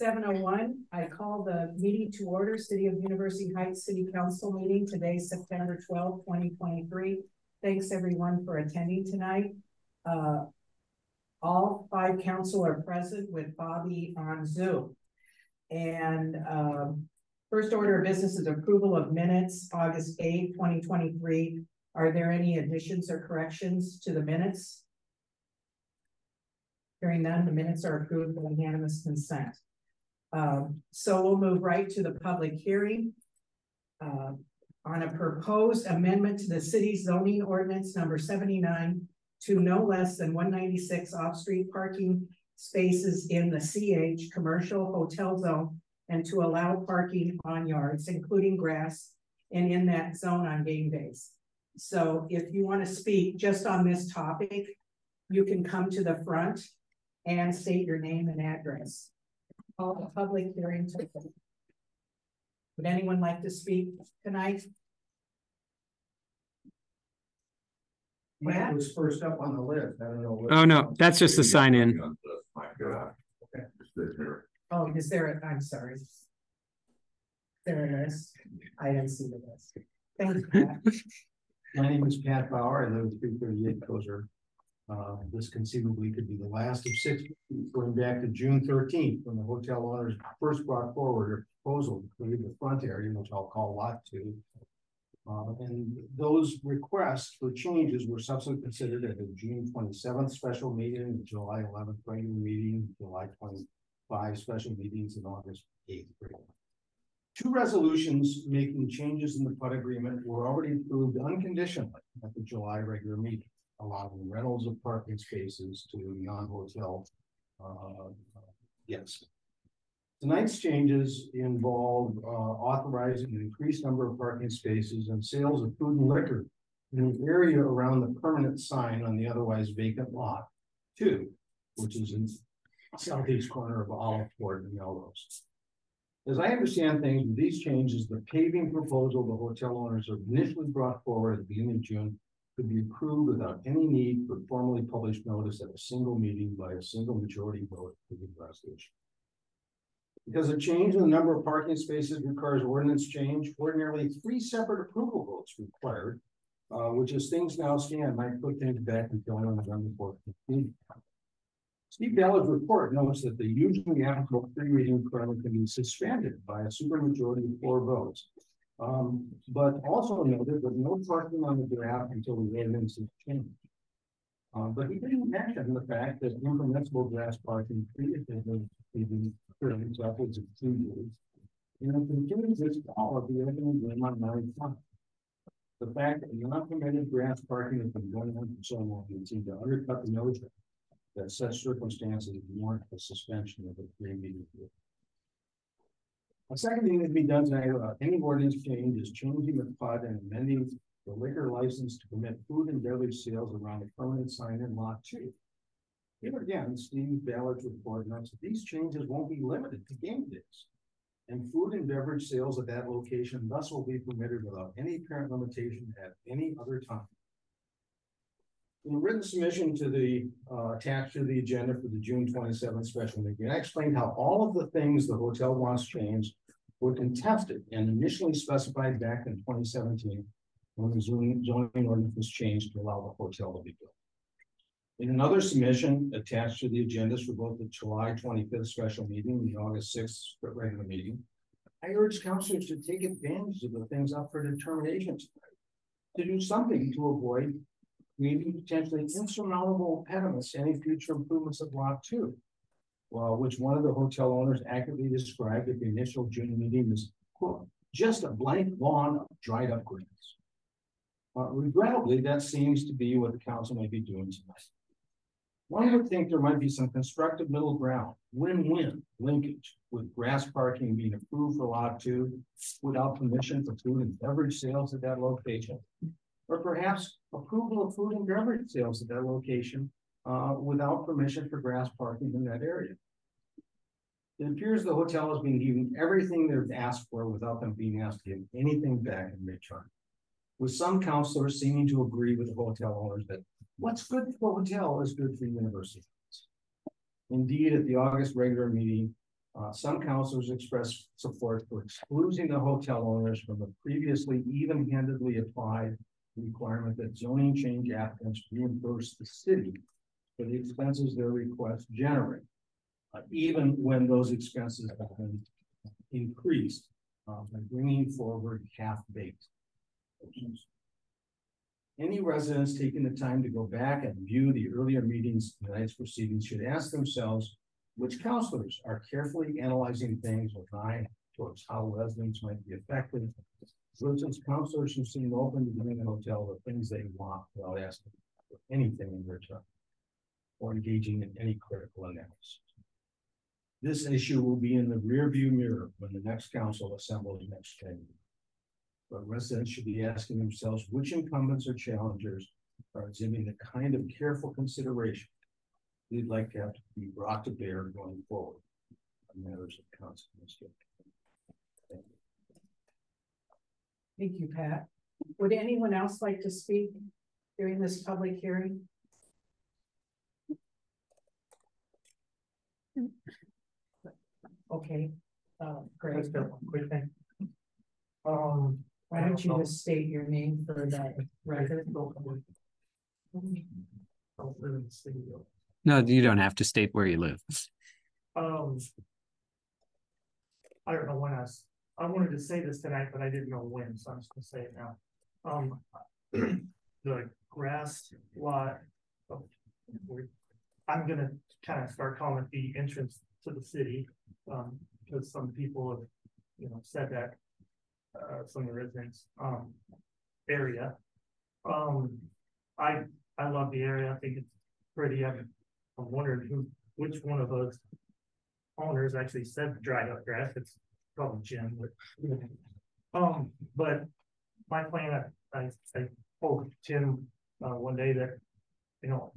Seven oh one, I call the meeting to order, City of University Heights City Council meeting today, September 12, twenty twenty-three. Thanks everyone for attending tonight. Uh, all five council are present with Bobby on Zoom. And, um, first order of business is approval of minutes, August 8, twenty twenty-three. Are there any additions or corrections to the minutes? Hearing none, the minutes are approved with unanimous consent. Um, so we'll move right to the public hearing. Uh, on a proposed amendment to the city's zoning ordinance number seventy-nine to no less than one ninety-six off-street parking spaces in the CH commercial hotel zone and to allow parking on yards, including grass, and in that zone on game days. So if you want to speak just on this topic, you can come to the front and state your name and address. Call the public hearing to. Would anyone like to speak tonight? Matt was first up on the list. I don't know. what- Oh, no, that's just the sign in. My God. Okay. Oh, is there, a- I'm sorry. There it is. I didn't see the list. Thank you. Pat. My name is Pat Bauer. I live at three thirty-eight Koser. Uh, this conceivably could be the last of six, going back to June thirteenth, when the hotel owners first brought forward a proposal to leave the front area, which I'll call lot two. Uh, and those requests for changes were subsequently considered at the June twenty-seventh special meeting, the July eleventh regular meeting, July twenty-five special meetings, and August eighth. Two resolutions making changes in the PUD agreement were already approved unconditionally at the July regular meeting, allowing rentals of parking spaces to non-hotel uh, guests. Tonight's changes involve uh, authorizing an increased number of parking spaces and sales of food and liquor in the area around the permanent sign on the otherwise vacant lot two, which is in southeast corner of Olive Court and Melrose. As I understand things, with these changes, the paving proposal the hotel owners have initially brought forward at the beginning of June could be approved without any need for formally published notice at a single meeting by a single majority vote for the resolution. Because a change in the number of parking spaces requires ordinance change, ordinarily three separate approval votes required. Uh, which as things now stand, might put things back until November fourteenth. Steve Ballard's report notes that the usually applicable three reading permit can be suspended by a supermajority of four votes. Um, but also noted that no parking on the draft until the ordinance is changed. Uh, but he didn't mention the fact that impermissible grass parking previously even permits upwards of two years. And continues this fall of the game on Maui Front. The fact that non-permitted grass parking has been going on for so long, it seemed to undercut the notion that such circumstances warrant the suspension of the three meeting. rule. A second thing that can be done tonight, about any ordinance change is changing the PUD and amending the liquor license to permit food and beverage sales around the permanent sign in lot two. Here again, Steve Ballard's report notes that these changes won't be limited to game days. And food and beverage sales at that location thus will be permitted without any apparent limitation at any other time. In a written submission to the, uh, attached to the agenda for the June twenty-seventh special meeting, I explained how all of the things the hotel wants changed were contested and initially specified back in twenty seventeen when the zoning, zoning ordinance was changed to allow the hotel to be built. In another submission attached to the agendas for both the July twenty-fifth special meeting and the August sixth regular meeting, I urge councilors to take advantage of the things up for determination tonight, to do something to avoid maybe potentially insurmountable impediments to any future improvements of lot two. Well, which one of the hotel owners accurately described at the initial June meeting as, quote, just a blank lawn of dried up grass. Uh, regrettably, that seems to be what the council may be doing tonight. One would think there might be some constructive middle ground, win-win linkage with grass parking being approved for lot two without permission for food and beverage sales at that location. Or perhaps approval of food and beverage sales at that location uh, without permission for grass parking in that area. It appears the hotel is being given everything they've asked for without them being asked to give anything back in return. With some counselors seeming to agree with the hotel owners that what's good for the hotel is good for the university. Indeed, at the August regular meeting, Uh, some councilors expressed support for excluding the hotel owners from the previously even-handedly applied requirement that zoning change applicants reimburse the city for the expenses their requests generate. uh, even when those expenses have been increased, uh, by bringing forward half-baked. Any residents taking the time to go back and view the earlier meetings, and tonight's proceedings should ask themselves which counselors are carefully analyzing things with an eye towards how residents might be affected. Instance, counselors who seem open to giving a hotel the things they want without asking for anything in return. Or engaging in any critical analysis. This issue will be in the rearview mirror when the next council assembles next January. But residents should be asking themselves which incumbents or challengers are exhibiting the kind of careful consideration we'd like to have to be brought to bear going forward on matters of consequence. Thank you. Thank you, Pat. Would anyone else like to speak during this public hearing? Okay, uh, great. Just one quick thing. Um. Why don't you just state your name for that record? Don't live in the city. though. No, you don't have to state where you live. Um. I don't know when I, s- I wanted to say this tonight, but I didn't know when, so I'm just gonna say it now. Um. The grass lot. oh, we- I'm gonna kind of start calling it the entrance to the city, um, because some people have, you know, said that. Uh, some of the residents, um, area. Um, I, I love the area, I think it's pretty, I'm, I'm wondering who, which one of those. Owners actually said dry up grass, it's probably Jim, but. Um, but my plan, I, I, I told Jim uh, one day that, you know.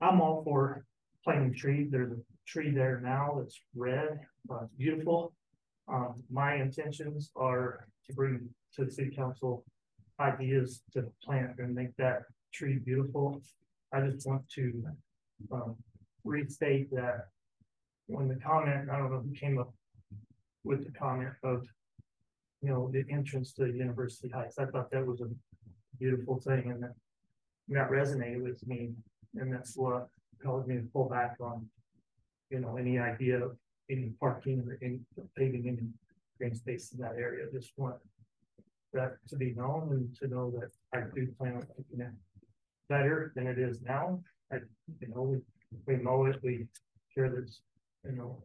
I'm all for planting trees, there's a tree there now that's red, uh, beautiful. Um, my intentions are to bring to the city council ideas to plant and make that tree beautiful. I just want to, um, restate that. When the comment, I don't know who came up with the comment of. You know, the entrance to University Heights, I thought that was a beautiful thing and that. That resonated with me, and that's what caused me to pull back on. You know, any idea of any parking or any paving any green space in that area, just want. That to be known and to know that I do plan on making it better than it is now. I, you know, we, we mow it, we care that's, you know.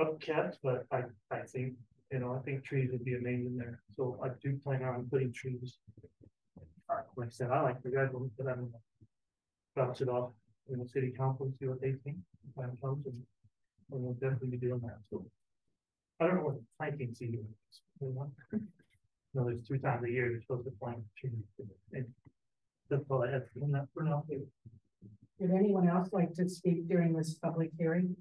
Upkept, but I, I think, you know, I think trees would be amazing there, so I do plan on putting trees. Like I said, I like the guys, but I'm. Bounce it off in the city council, and see what they think, when it comes and. And we'll definitely be doing that, so. I don't know what the planting season is. you know? No, there's two times a year you're supposed to plant trees. and That's all I have for that for now. Would anyone else like to speak during this public hearing?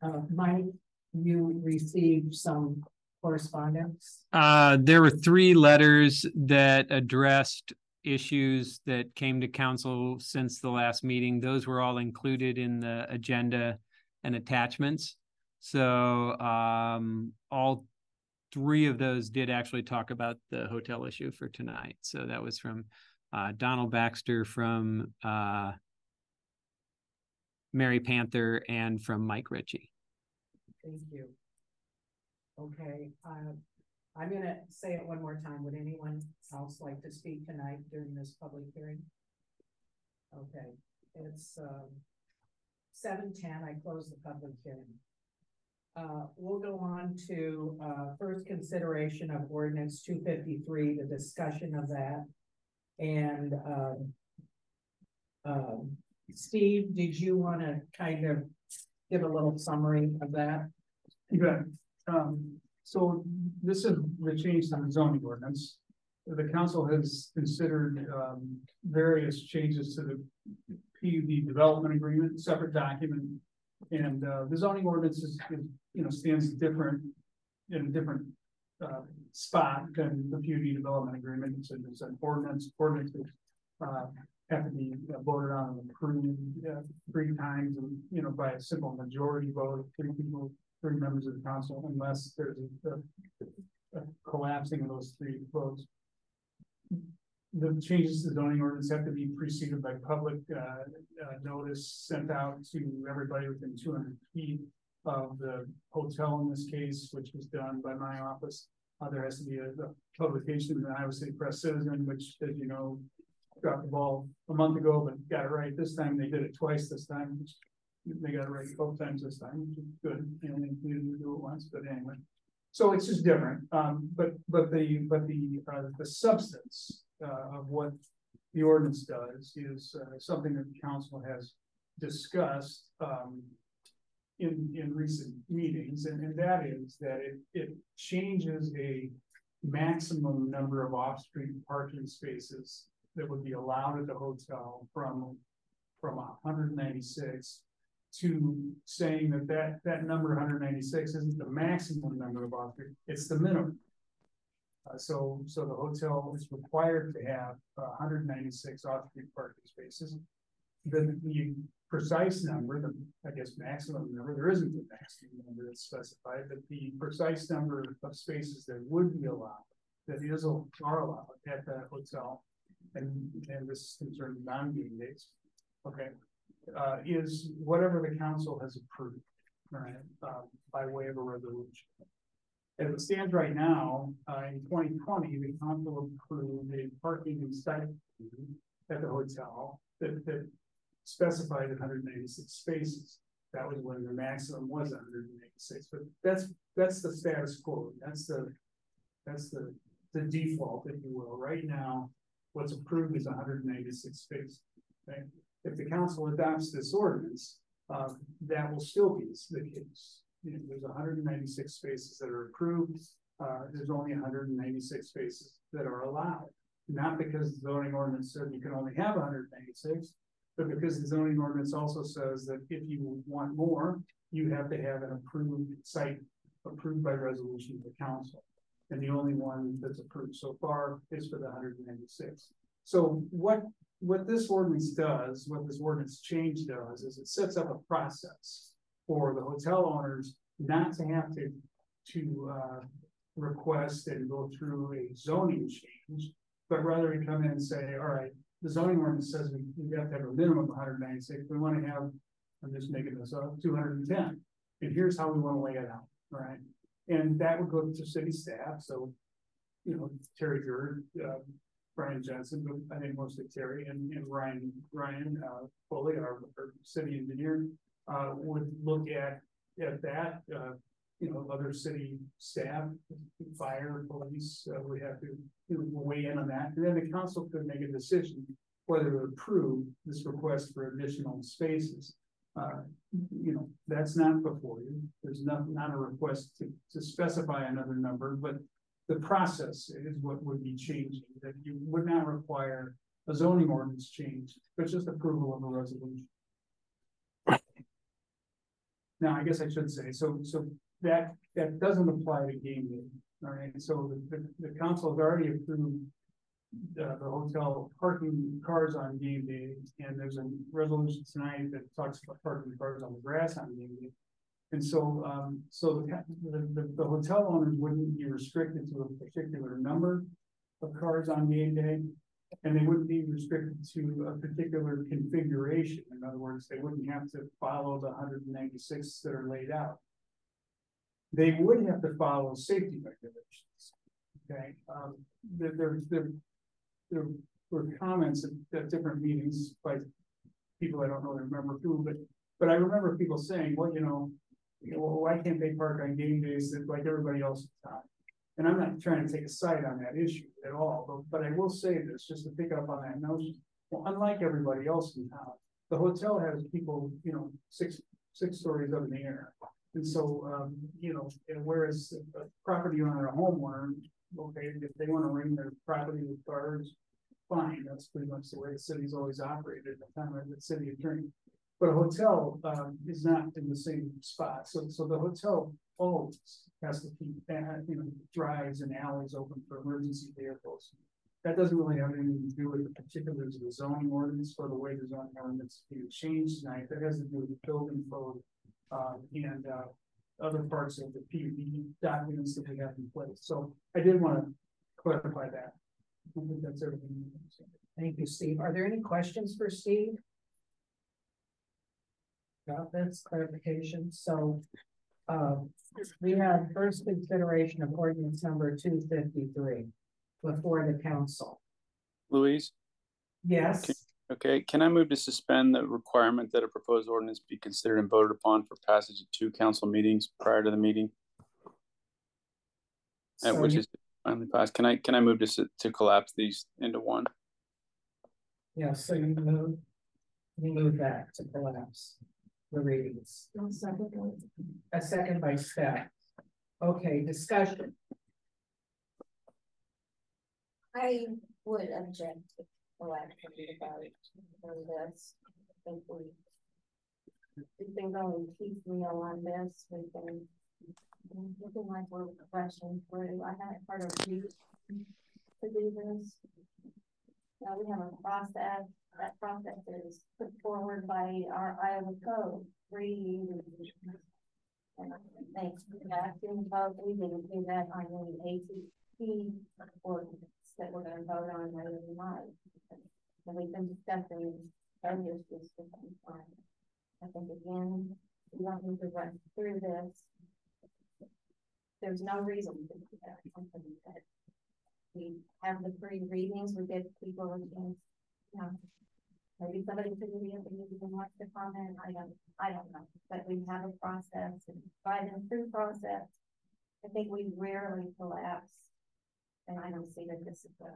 Uh, Mike, you received some correspondence. Uh, there were three letters that addressed issues that came to council since the last meeting. Those were all included in the agenda and attachments. So, um, all three of those did actually talk about the hotel issue for tonight. So that was from, uh, Donald Baxter from, uh, Mary Panther and from Mike Ritchie. Thank you. Okay, uh, I'm gonna say it one more time. Would anyone else like to speak tonight during this public hearing? Okay, it's, um, seven ten, I close the public hearing. Uh, we'll go on to, uh, first consideration of ordinance two fifty-three, the discussion of that. And, um, um, Steve, did you wanna kind of give a little summary of that? You. Um, so this is the change to the zoning ordinance. The council has considered, um, various changes to the PUD development agreement, separate document. And, uh, the zoning ordinance is, is, you know, stands different, in a different, uh, spot than the PUD development agreement. It's, it's an ordinance, ordinance uh, have to be voted on and approved, uh, three times, and, you know, by a simple majority vote, three people, three members of the council, unless there's a, a- a collapsing of those three votes. The changes to the zoning ordinance have to be preceded by public, uh, uh, notice sent out to everybody within two hundred feet of the hotel in this case, which was done by my office. Uh, there has to be a, a publication in the Iowa City Press Citizen, which, as you know, dropped the ball a month ago, but got it right this time. They did it twice this time. which They got it right both times this time, which is good, they didn't do it once, but anyway. So it's just different, um, but, but the, but the, uh, the substance, uh, of what the ordinance does is, uh, something that the council has discussed, um, in, in recent meetings, and, and that is that it, it changes a maximum number of off-street parking spaces that would be allowed at the hotel from, from hundred ninety-six to saying that that, that number hundred ninety-six isn't the maximum number of off-street, it's the minimum. Uh, so, so the hotel is required to have hundred ninety-six off-street parking spaces. The, the precise number, the, I guess, maximum number, there isn't a maximum number that's specified, but the precise number of spaces that would be allowed, that is, are allowed at the hotel, and, and this is concerned non-meeting days, okay, uh, is whatever the council has approved, right, um, by way of a resolution. As it stands right now, uh, in twenty twenty, the council approved a parking and at the hotel that, that specified hundred and eighty-six spaces. That was when the maximum was hundred and eighty-six, but that's, that's the status quo, that's the, that's the, the default, if you will. Right now, what's approved is hundred and eighty-six spaces, okay? If the council adopts this ordinance, uh, that will still be the case. You know, there's hundred and ninety-six spaces that are approved, uh, there's only hundred and ninety-six spaces that are allowed. Not because the zoning ordinance said you can only have hundred and ninety-six, but because the zoning ordinance also says that if you want more, you have to have an approved site approved by resolution of the council. And the only one that's approved so far is for the hundred and ninety-six. So what, what this ordinance does, what this ordinance change does, is it sets up a process for the hotel owners not to have to, to, uh, request and go through a zoning change, but rather to come in and say, all right, the zoning ordinance says we, we have to have a minimum of hundred ninety-six, we wanna have, I'm just making this up, two hundred and ten. And here's how we wanna lay it out, right? And that would go to city staff, so, you know, Terry Gerd, uh, Brian Jensen, but I think mostly Terry and, and Ryan, Ryan, uh, Foley, our, our city engineer, uh, would look at, at that, uh, you know, other city staff, fire, police, uh, would have to you know, weigh in on that. And then the council could make a decision whether to approve this request for additional spaces. Uh, you know, that's not before you. There's not, not a request to, to specify another number, but the process is what would be changing, that you would not require a zoning ordinance change, but just approval of a resolution. Now, I guess I should say, so, so that, that doesn't apply to day, all right, so the, the, the council has already approved uh, the hotel parking cars on game day, and there's a resolution tonight that talks about parking cars on the grass on game day. And so, um, so the, the, the hotel owners wouldn't be restricted to a particular number of cars on game day. And they wouldn't be restricted to a particular configuration. In other words, they wouldn't have to follow the hundred and ninety-six that are laid out. They would have to follow safety regulations. Okay, um, there, there, there, there were comments at, at different meetings by people I don't really remember who, but, but I remember people saying, well, you know, well, why can't they park on game days like everybody else in town? And I'm not trying to take a side on that issue at all, but, but I will say this, just to pick up on that notion. Well, unlike everybody else in town, the hotel has people, you know, six, six stories up in the air. And so, um, you know, whereas a property owner, a homeowner, okay, if they wanna ring their property with cars, fine, that's pretty much the way the city's always operated at the time of the city attorney. But a hotel, um, is not in the same spot, so, so the hotel always has to keep, uh, you know, drives and alleys open for emergency vehicles. that doesn't really have anything to do with the particulars of the zoning ordinance or the way the zoning ordinance being changed tonight. That has to do with the building code. Uh, and, uh, other parts of the PUD documents that we have in place. So I did want to clarify that. I think that's everything. Thank you, Steve. Are there any questions for Steve? Got this clarification, so. Um, we have first consideration of ordinance number two fifty-three before the council. Louise, Yes, okay, can I move to suspend the requirement that a proposed ordinance be considered and voted upon for passage at two council meetings prior to the meeting? uh, So which is finally passed. Can I, can I move to, to collapse these into one? yeah, so you move, you move that to collapse the readings. A second by Steph. Okay, discussion. I would object to the lack of the on this. I think we. Been going piecemeal on this, we've been. Looking like we're rushing through, I haven't heard of you to do this. Now we have a process, that process is put forward by our Iowa code, three. And I think that's in vote, we didn't do that on the ACT ordinance that we're gonna vote on later tonight. And we've been discussing earlier this time. I think again, we don't need to run through this. There's no reason to do that. That We have the free readings, we give people a chance, you know. Maybe somebody could be to even watch the comment, I don't, I don't know, but we have a process and by them through process. I think we rarely collapse and I don't see that this is a,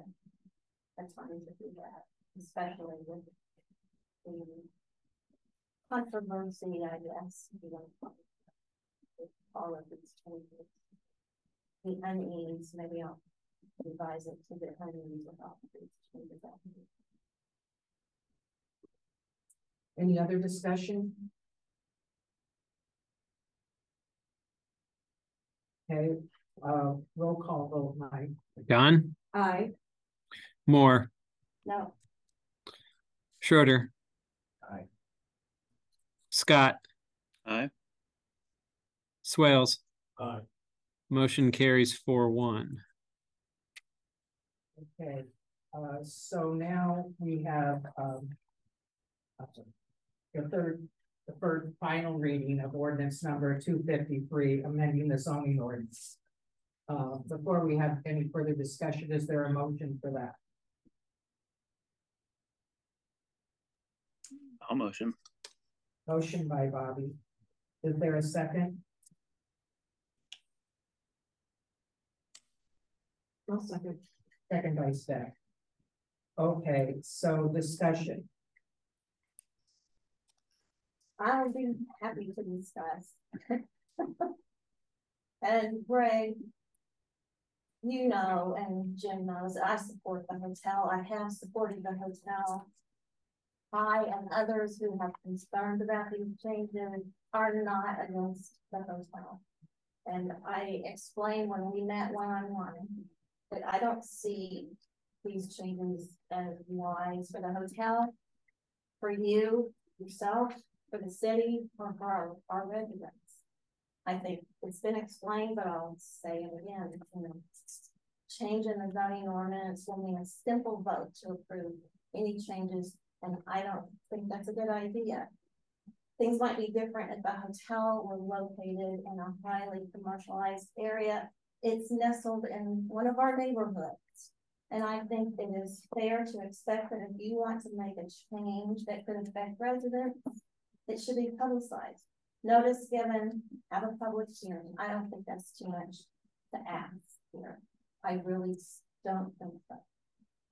a time to do that, especially with the controversy, I guess, you know. All of these changes. The unease, maybe I'll revise it to the unease of these changes. Any other discussion? Okay, uh, roll call vote, Mike. Don, Aye. Moore, No, Schroeder. Aye. Scott, Aye. Swales, Aye. motion carries four one. Okay, uh, so now we have, um. The third, the third final reading of ordinance number two fifty-three, amending the zoning ordinance. Uh, before we have any further discussion, is there a motion for that? I'll motion. Motion by Bobby. Is there a second? no second. Second by Steph. Okay, so discussion. I'll be happy to discuss. And Greg. You know, and Jim knows, I support the hotel, I have supported the hotel. I and others who have concerns about these changes are not against the hotel. And I explained when we met one-on-one, that I don't see these changes as wise for the hotel. For you, yourself, for the city, or for our, our residents. I think it's been explained, but I'll say it again, you know. Change in the zoning ordinance will mean a simple vote to approve any changes, and I don't think that's a good idea. Things might be different if the hotel were located in a highly commercialized area. It's nestled in one of our neighborhoods. And I think it is fair to expect that if you want to make a change that could affect residents, it should be publicized. Notice given, have a public hearing. I don't think that's too much to ask here. I really don't think so.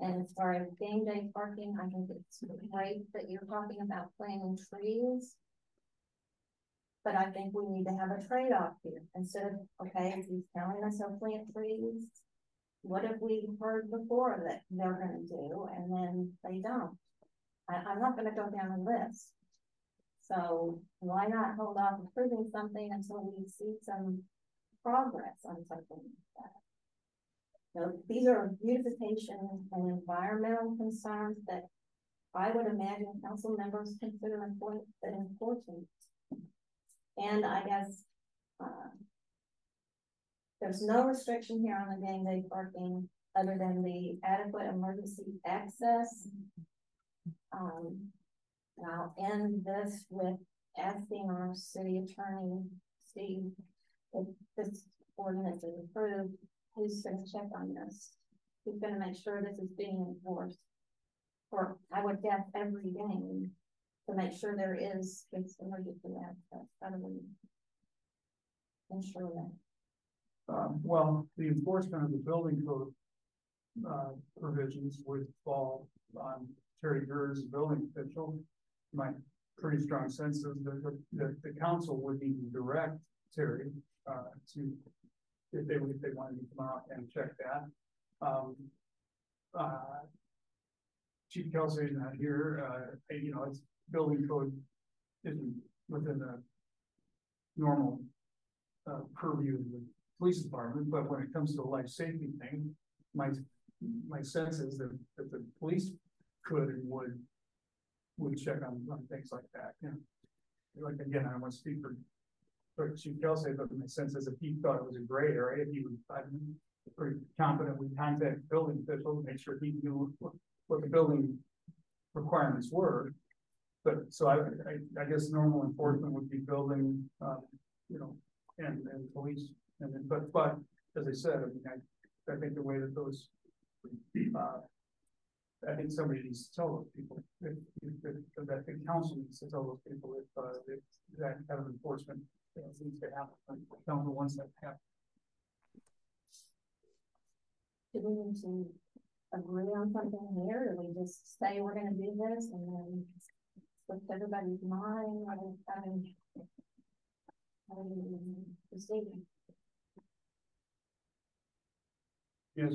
And as far as game day parking, I think it's great that you're talking about planting trees. But I think we need to have a trade-off here. Instead of, okay, he's telling us he'll plant trees. What have we heard before that they're gonna do and then they don't? I, I'm not gonna go down the list. So why not hold off approving something until we see some progress on something like that? know, these are beautification and environmental concerns that I would imagine council members consider important, important. And I guess, uh, there's no restriction here on the gang day parking other than the adequate emergency access. Um, and I'll end this with asking our city attorney, Steve, if this ordinance is approved, who's gonna check on this? Who's gonna make sure this is being enforced? Or I would guess every game to make sure there is this emergency access, how do we ensure that? Um, well, the enforcement of the building code. Uh, provisions would fall on Terry Gers, building official. My pretty strong sense is that, the- the council would need to direct Terry, uh, to. If they, if they wanted to come out and check that, um. Uh. Chief Kelsay is not here, uh, you know, it's building code isn't within the normal. Uh, purview of the police department, but when it comes to the life safety thing, my, my sense is that, that the police could and would. Would check on, on things like that, you know. Like, again, I don't want to speak for. For Chief Kelsay, but my sense is if he thought it was a gray area, he would, I'm pretty confident we contact building officials, to make sure he knew what, what the building. Requirements were. But, so I, I, I guess normal enforcement would be building, um, you know, and, and police, and then, but, but, as I said, I mean, I, I think the way that those. Uh. I think somebody needs to tell those people, if, if, if, that the council needs to tell those people if, uh, if that kind of enforcement. Needs to happen, tell the ones that have. Do we need to agree on something here, or we just say we're gonna do this and then with everybody's mind, I mean, I mean. How do we proceed? Yes.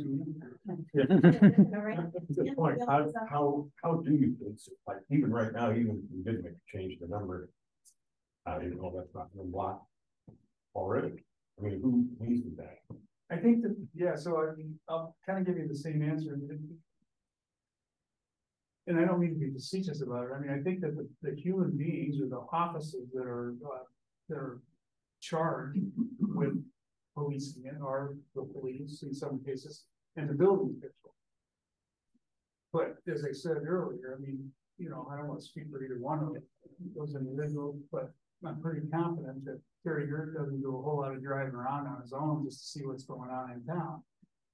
All right. Good point. How, how, how do you, it's like, even right now, even if we did make a change to the number. I don't know, that's not gonna block already. I mean, who needs that? I think that, yeah, so I mean, I'll kind of give you the same answer. And I don't mean to be facetious about it. I mean, I think that the, the human beings or the offices that are, uh, that are charged with policing it are the police in some cases and the building official. But as I said earlier, I mean, you know, I don't want to speak for either one of those individuals, but I'm pretty confident that Terry Gert doesn't do a whole lot of driving around on his own just to see what's going on in town.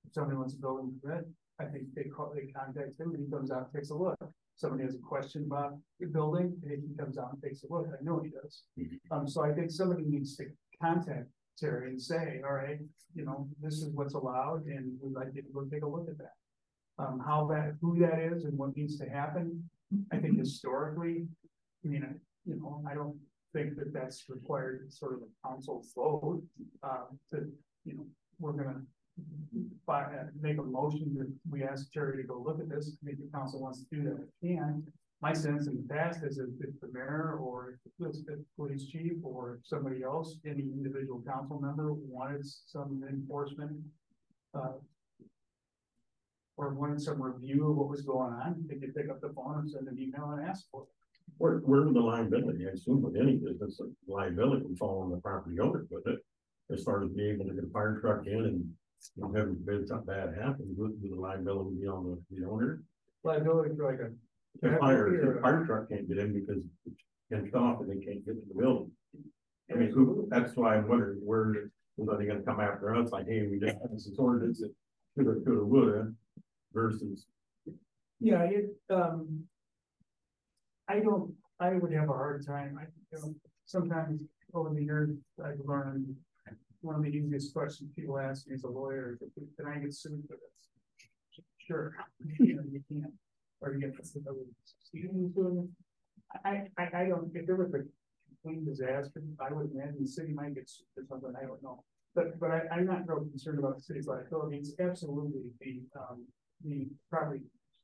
If somebody wants a bed, I think they call, they contact him and he comes out and takes a look. Somebody has a question about the building, and he comes out and takes a look. I know he does. Um, so I think somebody needs to contact Terry and say, all right, you know, this is what's allowed and we'd like to go take a look at that. Um, how that, who that is and what needs to happen. I think historically, I mean, I- you know, I don't think that that's required sort of a council vote, um, to, you know, we're gonna. Uh, make a motion that we ask Terry to go look at this, maybe the council wants to do that, we can. My sense in the past is if, if the mayor or if the police chief or somebody else, any individual council member wanted some enforcement. Uh. Or wanted some review of what was going on, they could pick up the phone and send an email and ask for it. Where, where's the liability? I assume with any business, liability would fall on the property owner with it. As far as being able to get a fire truck in and, you know, forbid something bad happen, would the liability be on the, the owner? Liability for like a. The fire, the fire truck can't get in because it's fenced off and they can't get to the building. I mean, who, that's why I'm wondering, where, are they gonna come after us, like, hey, we just, this is ordinance that coulda, coulda, woulda, versus. Yeah, it, um. I don't, I would have a hard time, I, you know, sometimes over the years, I've learned. One of the easiest questions people ask me as a lawyer is, can I get sued for this? Sure, you know, you can't, or you get. I, I, I don't, if there was a complete disaster, I would imagine the city might get sued or something, I don't know. But, but I, I'm not real concerned about the city's liability, it's absolutely the, um, the property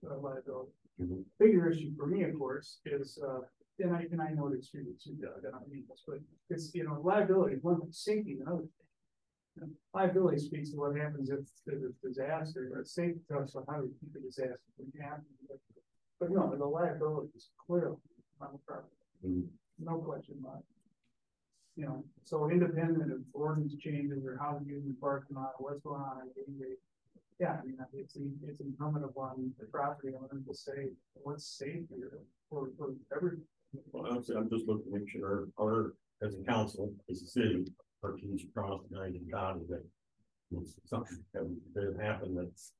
uh, liability. Mhm. Bigger issue for me, of course, is, uh, and I, and I know it's true, too, Doug, I don't mean this, but it's, you know, liability, is one thing, safety, another. thing. Liability speaks to what happens if there's a disaster, or safety talks about how do we keep a disaster from happening. But- But no, the liability is clearly on the property, Mm. no question about it. You know, so independent of ordinance changes or how the parking lot, what's going on, Gateway. Yeah, I mean, it's, it's incumbent upon the property owner to say what's safe here for, for every. Well, I'm just looking to make sure, our, as a council, as a city, teams across the and dotted that. It's something that didn't happen, that's,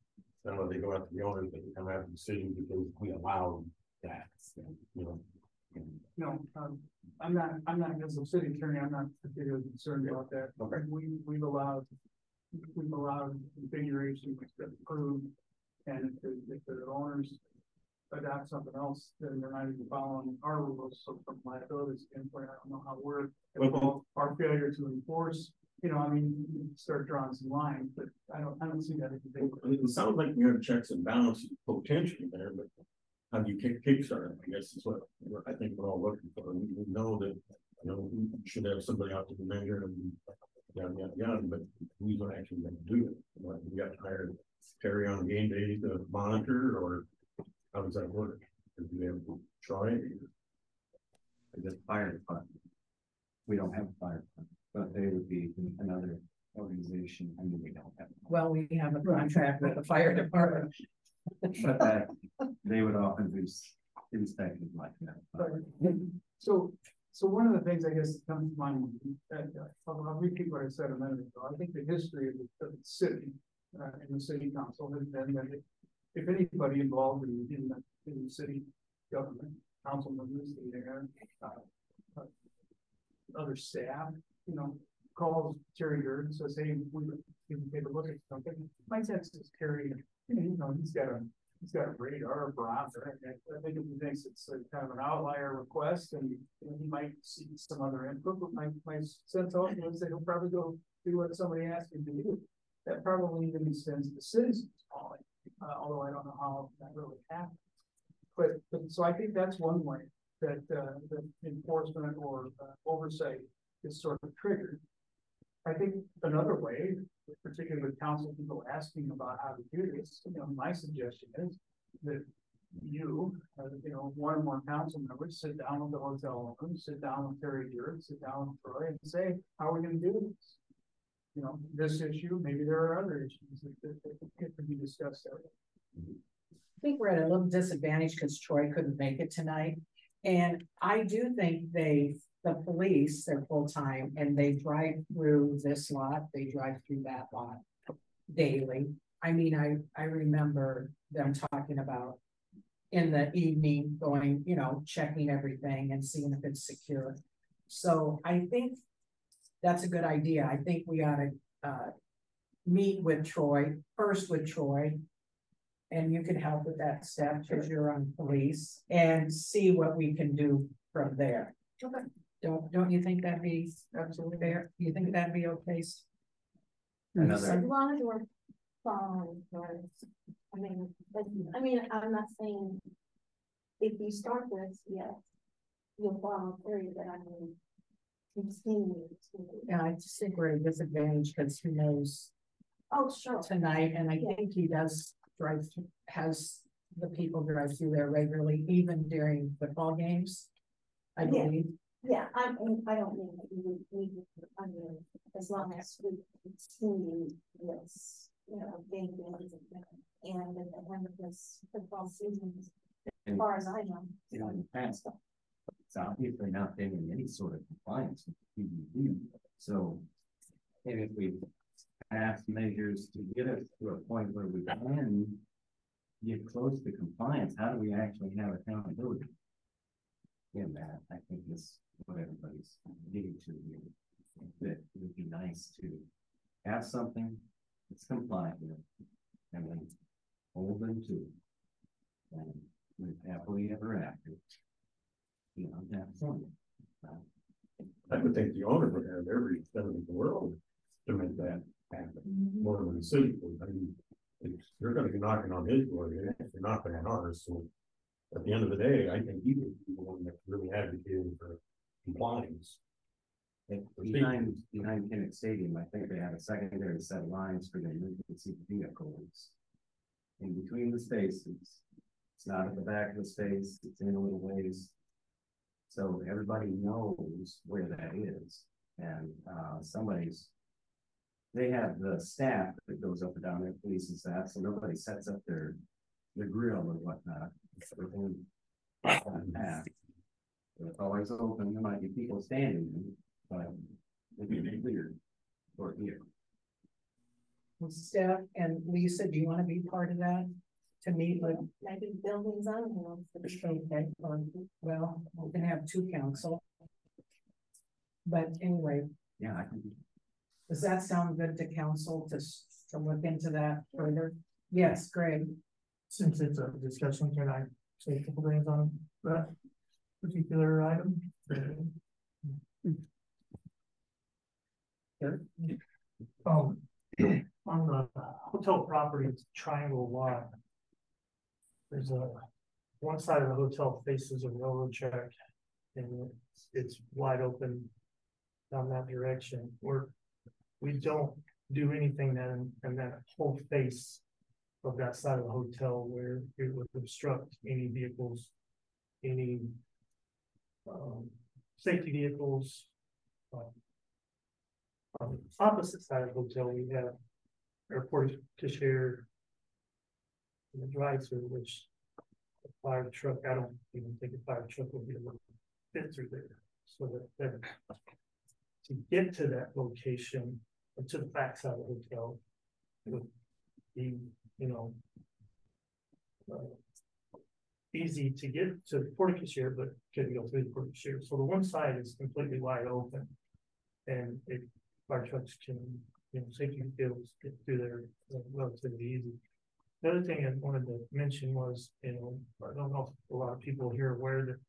I know they go after the owners, but they come after the city because we allow that, you know. No, um, I'm not, I'm not, as a city attorney, I'm not particularly concerned about that. Okay. We, we've allowed, we've allowed configuration that's approved. And if the, if the owners adopt something else, then they're not even following our rules, so from liability standpoint, I don't know how we're. Well- Our failure to enforce, you know, I mean, you start drawing some lines, but I don't, I don't see that as a big. It sounds like you have checks and balances potentially there, but. How do you kick, kickstart it, I guess is what, I think we're all looking for, we, we know that, you know, we should have somebody out to measure and. Yada, yada, yada, but who's actually gonna do it, What, we got to hire Terry on game day to monitor, or does that work? Do we have to try it? the fire department. We don't have a fire department, but they would be another organization, I mean, we don't have. Well, we have a contract with the fire department. But that, they would often do s- inspections like that. So, so one of the things I guess that comes to mind, that, uh, I'll, I'll repeat what I said a minute ago, I think the history of the, of the city, uh, in the city council has been that if. If anybody involved in, in the, in the city government, council members, the mayor, uh, Other staff, you know, calls Terry Durden, says, hey, we, can take a look at something, my sense is Terry, you know, he's got a he's got a radar barometer. and I think if he thinks it's a kind of an outlier request and know, he might see some other input, but my, my sense also is that he'll probably go do what somebody asked him to do. That probably even extends to citizens calling, uh, although I don't know how that really happens. But, but, so I think that's one way that, uh, that enforcement or uh, oversight is sort of triggered. I think another way, particularly with council people asking about how to do this, you know, my suggestion is that you, uh, you know, one or more council members sit down with the hotel owners, sit down with Terry Durden, sit down with Troy and say, how are we gonna do this? You know, this issue, maybe there are other issues that, that, that could be discussed there. I think we're at a little disadvantage because Troy couldn't make it tonight. And I do think they, the police, they're full-time and they drive through this lot, they drive through that lot daily. I mean, I, I remember them talking about in the evening going, you know, checking everything and seeing if it's secure. So I think that's a good idea. I think we ought to, uh, meet with Troy, first with Troy, and you can help with that step because you're on police and see what we can do from there. Okay. Don't, don't you think that'd be absolutely fair? You think that'd be okay? As long as we're following. I mean, I mean, I'm not saying. If you start this, yes, you'll follow through, but I mean. Continue to, Yeah, I just think we're at a disadvantage because who knows oh, sure, tonight, and I Yeah. think he does drive, through- has the people drive through there regularly, even during football games. I Yeah. believe. yeah, I, mean, I don't mean that we, we, I mean, as long as we continue this, you know, game days and. And at the end of this football season, as And- far as I know. you know, in the past, it's obviously not been in any sort of compliance with the PUD. So, and if we pass measures to get us to a point where we can get close to compliance, how do we actually have accountability? In that, I think is what everybody's getting to here. That it would be nice to have something that's compliant with, and then hold them to. it. And live happily ever after. You know, that's fun. I would think the owner would have every incentive in the world to make that happen, mm-hmm. more than the city would, I mean. it's- They're gonna be knocking on his door, they're they're knocking on ours, so. At the end of the day, I think he would be the one that's really advocating for compliance. If Behind, behind Kinnick Stadium, I think they have a secondary set of lines for the emergency vehicles. In between the spaces, it's not at the back of the space, it's in a little ways. So everybody knows where that is, and, uh, somebody's. They have the staff that goes up and down there, police and staff, so nobody sets up their, their grill or whatnot. within that. It's always open, there might be people standing, but it'd be weird for here. Steph and Lisa, do you want to be part of that? To meet with, Maybe buildings on them. okay, or, well, we're gonna have two council. But anyway, Yeah, I can, does that sound good to council to, to look into that further? Yes, Greg. Since it's a discussion, can I say a couple things on that particular item? Um, on the hotel property, it's triangle lot. There's a, one side of the hotel faces a railroad track. And it's, it's wide open down that direction, We're we don't do anything then, and that whole face of that side of the hotel where it would obstruct any vehicles, any um, safety vehicles. um, On the opposite side of the hotel, we have airport to share the drive-through, which a fire truck, I don't even think a fire truck will be able to fit through there, so that, that to get to that location, or to the backside of the hotel, would be, you know, uh, easy to get to porte-cochere, but couldn't go through the porte-cochere. So the one side is completely wide open. And if fire trucks can, you know, safety vehicles get through there relatively easy. The other thing I wanted to mention was, you know, I don't know if a lot of people here are aware that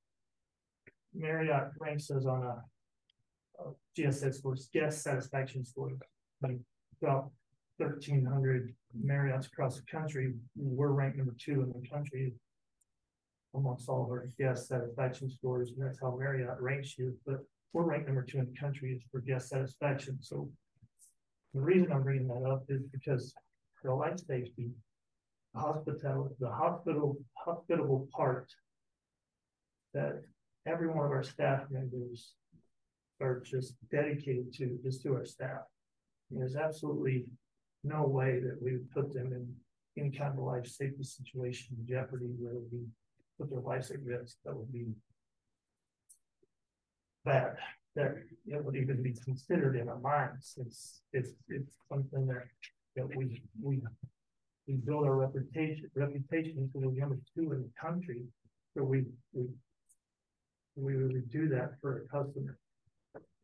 Marriott ranks us on a uh, GSS scores, guest satisfaction score, like about thirteen hundred Marriotts across the country, we're ranked number two in the country. Amongst all of our guest satisfaction scores, and that's how Marriott ranks you, but we're ranked number two in the country for guest satisfaction, so. The reason I'm bringing that up is because the life safety. Hospital, the hospital, hospitable part. That every one of our staff members are just dedicated to, is to our staff. There's absolutely no way that we would put them in any kind of life safety situation in jeopardy where we put their lives at risk, that would be bad, that it would even be considered in our minds. It's, it's, it's something that, that we, we, we build our reputation, reputation to the number two in the country, so we, we, we would do that for a customer.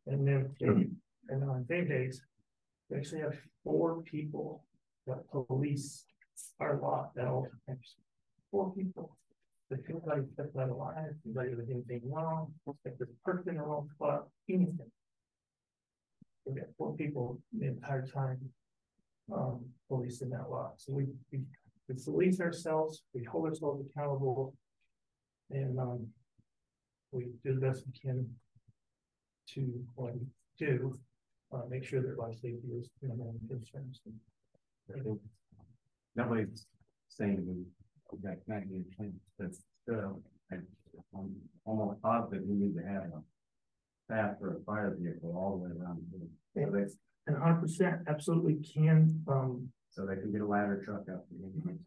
And then, and on day days, we actually have four people that police our lot at all times. Four people. If anybody steps out of line, if anybody does anything wrong, there's a person in the wrong spot, anything. We got four people the entire time. Um, policing that lot, so we, we, we police ourselves, we hold ourselves accountable. And, um. We do the best we can to, do, uh, make sure that life safety is, you know, concerns. nobody's saying we, that can't be a thing, but still, I'm almost positive we need to have a. Path for a fire vehicle all the way around, so they, And hundred percent, absolutely can, um, so they can get a ladder truck up.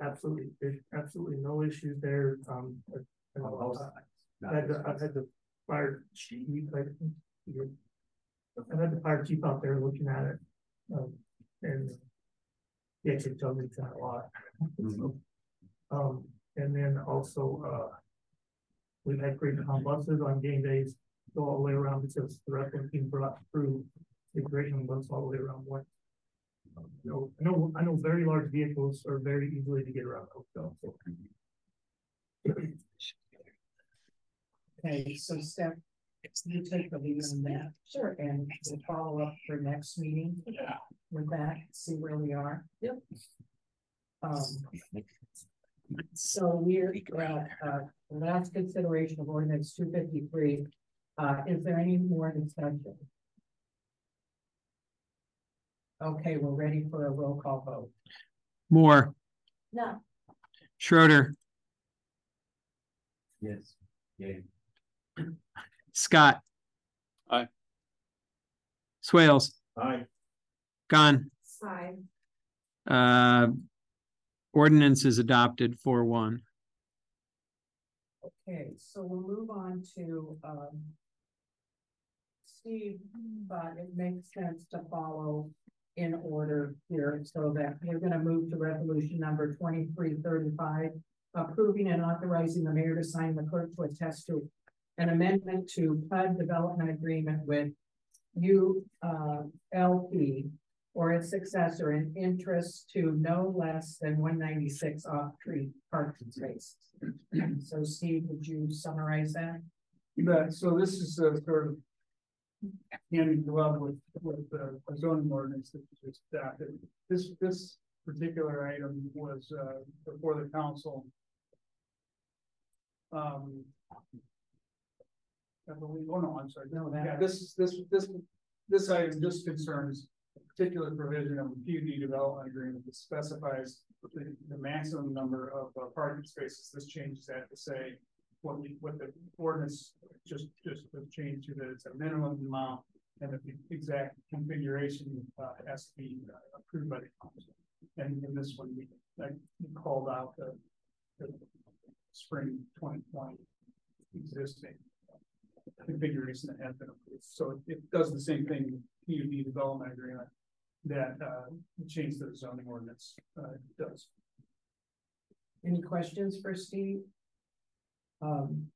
absolutely, there's absolutely no issues there, um. both sides. I've had, the- I've had the fire chief, I think, I've had the fire chief out there looking at it, um, and. He actually told me that a lot. Mhm. Um, and then also, uh. We've had great buses on game days, go all the way around because the wrestling team brought through the great bus all the way around one. No, I know, I know very large vehicles are very easily to get around. so. Okay, so Steph, you take the lead on that. Sure. And we'll follow up for next meeting. Yeah. With that, see where we are. Yep. Um. So we're, uh, uh, last consideration of ordinance two fifty-three. Uh, is there any more discussion? Okay, we're ready for a roll call vote. Moore, No, Schroeder, Yes. Yeah. Scott. Aye. Swales, Aye. gone. sorry. Uh, ordinance is adopted for one. Okay, so we'll move on to, um. Steve, but it makes sense to follow in order here, so that we're gonna move to resolution number twenty-three thirty-five. Approving and authorizing the mayor to sign the clerk to attest to an amendment to PUD development agreement with U, uh, Or its successor in interest to no less than one ninety-six off-tree parking spaces. So Steve, would you summarize that? You bet. So this is a sort of. Hand in glove with, with the zoning ordinance that was just adopted. This, this particular item was, uh, before the council. Um. I believe, oh no, I'm sorry. No, that- Yeah, this this, this, this item just concerns a particular provision of the PUD development agreement that specifies the, the maximum number of uh, parking spaces. This changes that to say what we, what the ordinance just, just to change to that it's a minimum amount and the exact configuration, uh, has to be uh, approved by the council. And in this one, we, called out the, the spring twenty twenty existing configuration that has been approved. So it- it does the same thing, PUD development agreement that, uh, change the zoning ordinance, uh, does. Any questions for Steve? Um.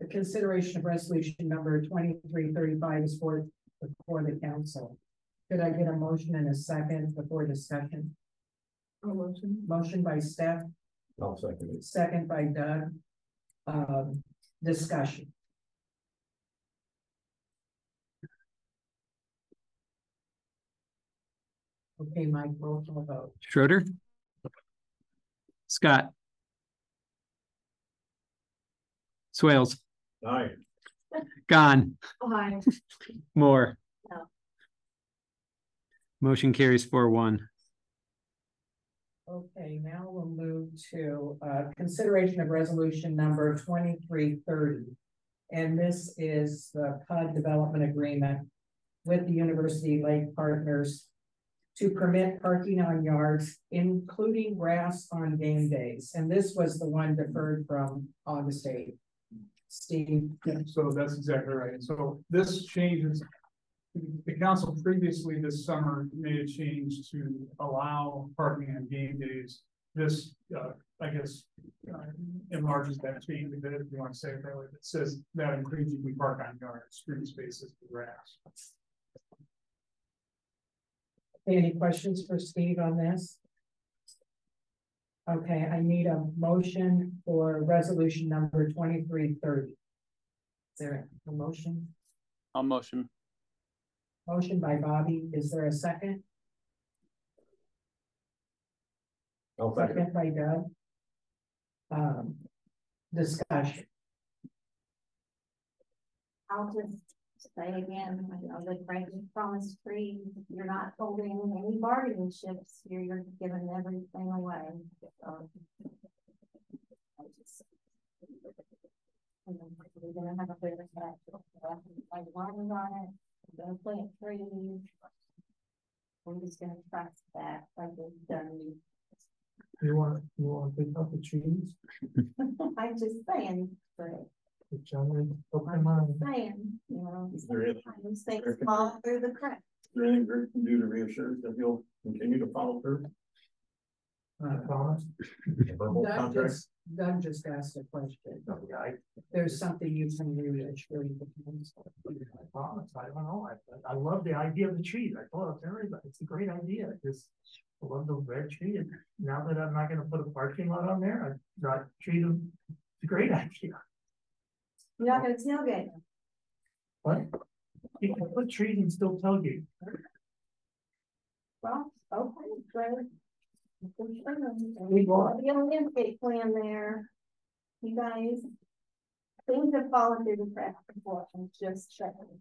The consideration of resolution number twenty-three thirty-five is for, before the council. Could I get a motion and a second before discussion? Motion. Motion by Steph, I'll second it. second by Doug. Um, discussion. Okay, Mike, roll call vote. Schroeder. Scott. Swales, Aye. gone. Hi. Moore. No. Motion carries for one. Okay, now we'll move to uh consideration of resolution number twenty-three thirty. And this is the PUD development agreement with the University Lake Partners. To permit parking on yards, including grass on game days, and this was the one deferred from August eighth. Steve, So that's exactly right. So this changes. The council previously this summer made a change to allow parking on game days. This, uh, I guess, uh, enlarges that change a bit, if you want to say it that way. It says that you can park on yards, green spaces, for grass. any questions for Steve on this? Okay, I need a motion for resolution number twenty-three thirty. Is there a motion? I'll motion. Motion by Bobby, is there a second? I'll second. Second by Doug. Um, discussion, I'll just say again, you know, the Franklin promise free, you're not holding any bargaining chips, you're, you're giving everything away. so. I just- And then We're gonna have a bit of a, like, lines on it, we're gonna plant trees. We're just gonna trust that, like we've done. You want, you want to pick up the trees, I'm just saying, but John, I'm saying, you know. Is there any- Sometimes things fall through the cracks. Is there anything Rick can do to reassure us that he'll continue to follow through? Uh, uh, I promise. Verbal Doug contract? just, Doug just asked a question, oh, I, there's something you can reassure the council. I promise, I don't know, I, I love the idea of the tree, I told everybody, it's a great idea, just. I love the red tree, and now that I'm not gonna put a parking lot on there, I got treat them, it's a great idea. You're not gonna tailgate. What? You can put trees and still tailgate. Well, okay, great. We want- The landscape plan there. You guys. Things have fallen through the cracks before, I'm just checking.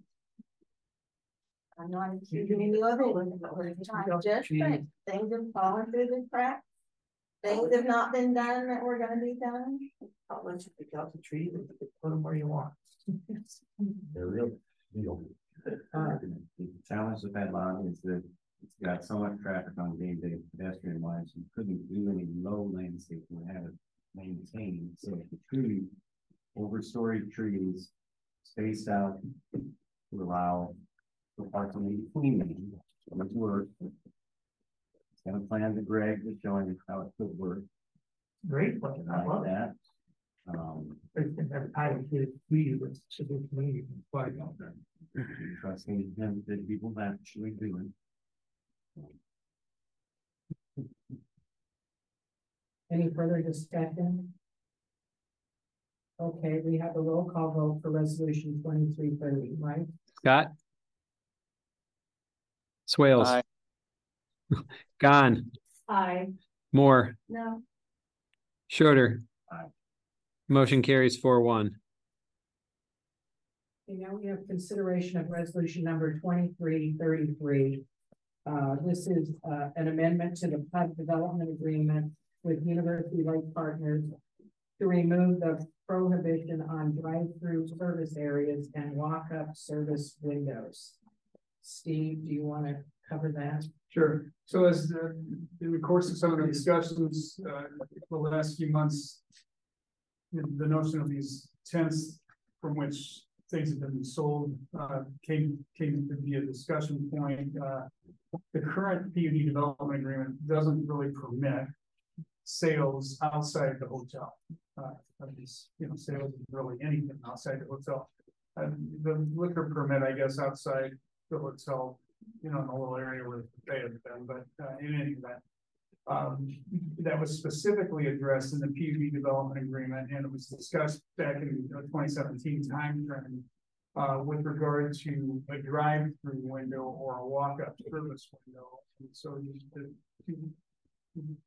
I'm not accusing you of it, I'm just saying, things have fallen through the cracks. Things have not been done that were gonna be done. I'll let you pick out the tree and put them where you want. They're real, you know. The challenge with that lot is that it's got so much traffic on game day pedestrian wise, you couldn't do any low landscape and have it maintained, so the tree. Overstory trees spaced out to allow for parking in between them, so much work. It's got a plan to Greg that's showing how it could work Great, but I love that. Um, it. Every time we we, it should be community. But trusting him that people actually doing. Any further discussion? Okay, we have a roll call vote for resolution twenty-three thirty, right? Scott? Swales? Aye. Gone, I, Moore, no, Schroeder. Aye. Motion carries four one. Okay, now we have consideration of resolution number twenty-three thirty-three. Uh, this is, uh, an amendment to the PUD development agreement with University Lake Partners to remove the prohibition on drive-through service areas and walk-up service windows. Steve, do you want to cover that? Sure, so as the, in the course of some of the discussions, uh, the last few months. The, notion of these tents from which things have been sold, uh, came, came to be a discussion point, uh. The current PUD development agreement doesn't really permit sales outside the hotel. Uh, these, you know, sales of really anything outside the hotel. And the liquor permit, I guess, outside the hotel you know, in the little area where they had been, but uh, in any event. Um, that was specifically addressed in the PUD development agreement, and it was discussed back in the twenty seventeen timeframe. Uh, with regard to a drive-through window or a walk-up service window, and so the, the,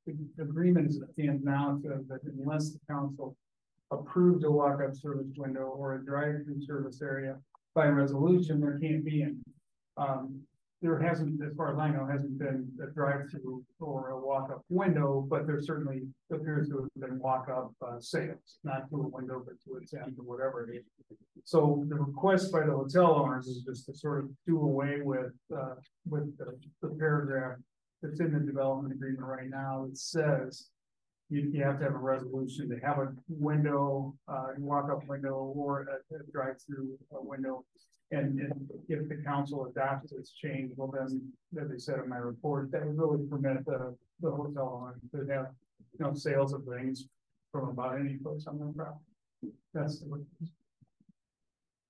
the agreement is stands now to that unless the council approves a walk-up service window or a drive-through service area by resolution, there can't be any. Um, there hasn't, as far as I know, hasn't been a drive-through or a walk-up window, but there certainly appears to have been walk-up uh, sales, not to a window, but to its end or whatever it is. So the request by the hotel owners is just to sort of do away with, uh, with the, the paragraph that's in the development agreement right now that says you, you have to have a resolution to have a window, uh, walk-up window or a, a drive-through uh, window. And, and if the council adopts this change, well then, as I said in my report, that would really permit the, the hotel owner to have, you know, sales of things from about any place on their property. That's the.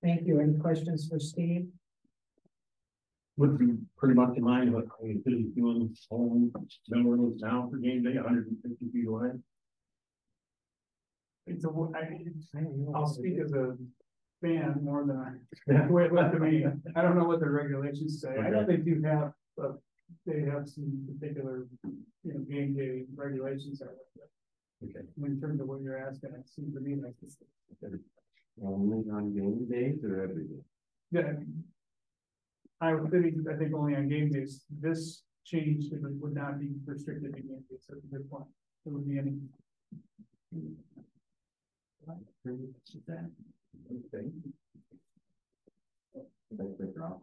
Thank you. Any questions for Steve? Would be pretty much in line with what the city's doing home, Melrose now for game day, hundred and fifty feet away. It's a, I, I'll speak as a fan more than I, wait, let to me, I don't know what the regulations say, I know they do have, but they have some particular, you know, game day regulations out there. Okay. In terms of what you're asking, it seems to me like this. only on game days or every day? Yeah. I would think, I think only on game days, this change would would not be restricted to game days, that's a good point, it would be any. That, Okay. that's the drop.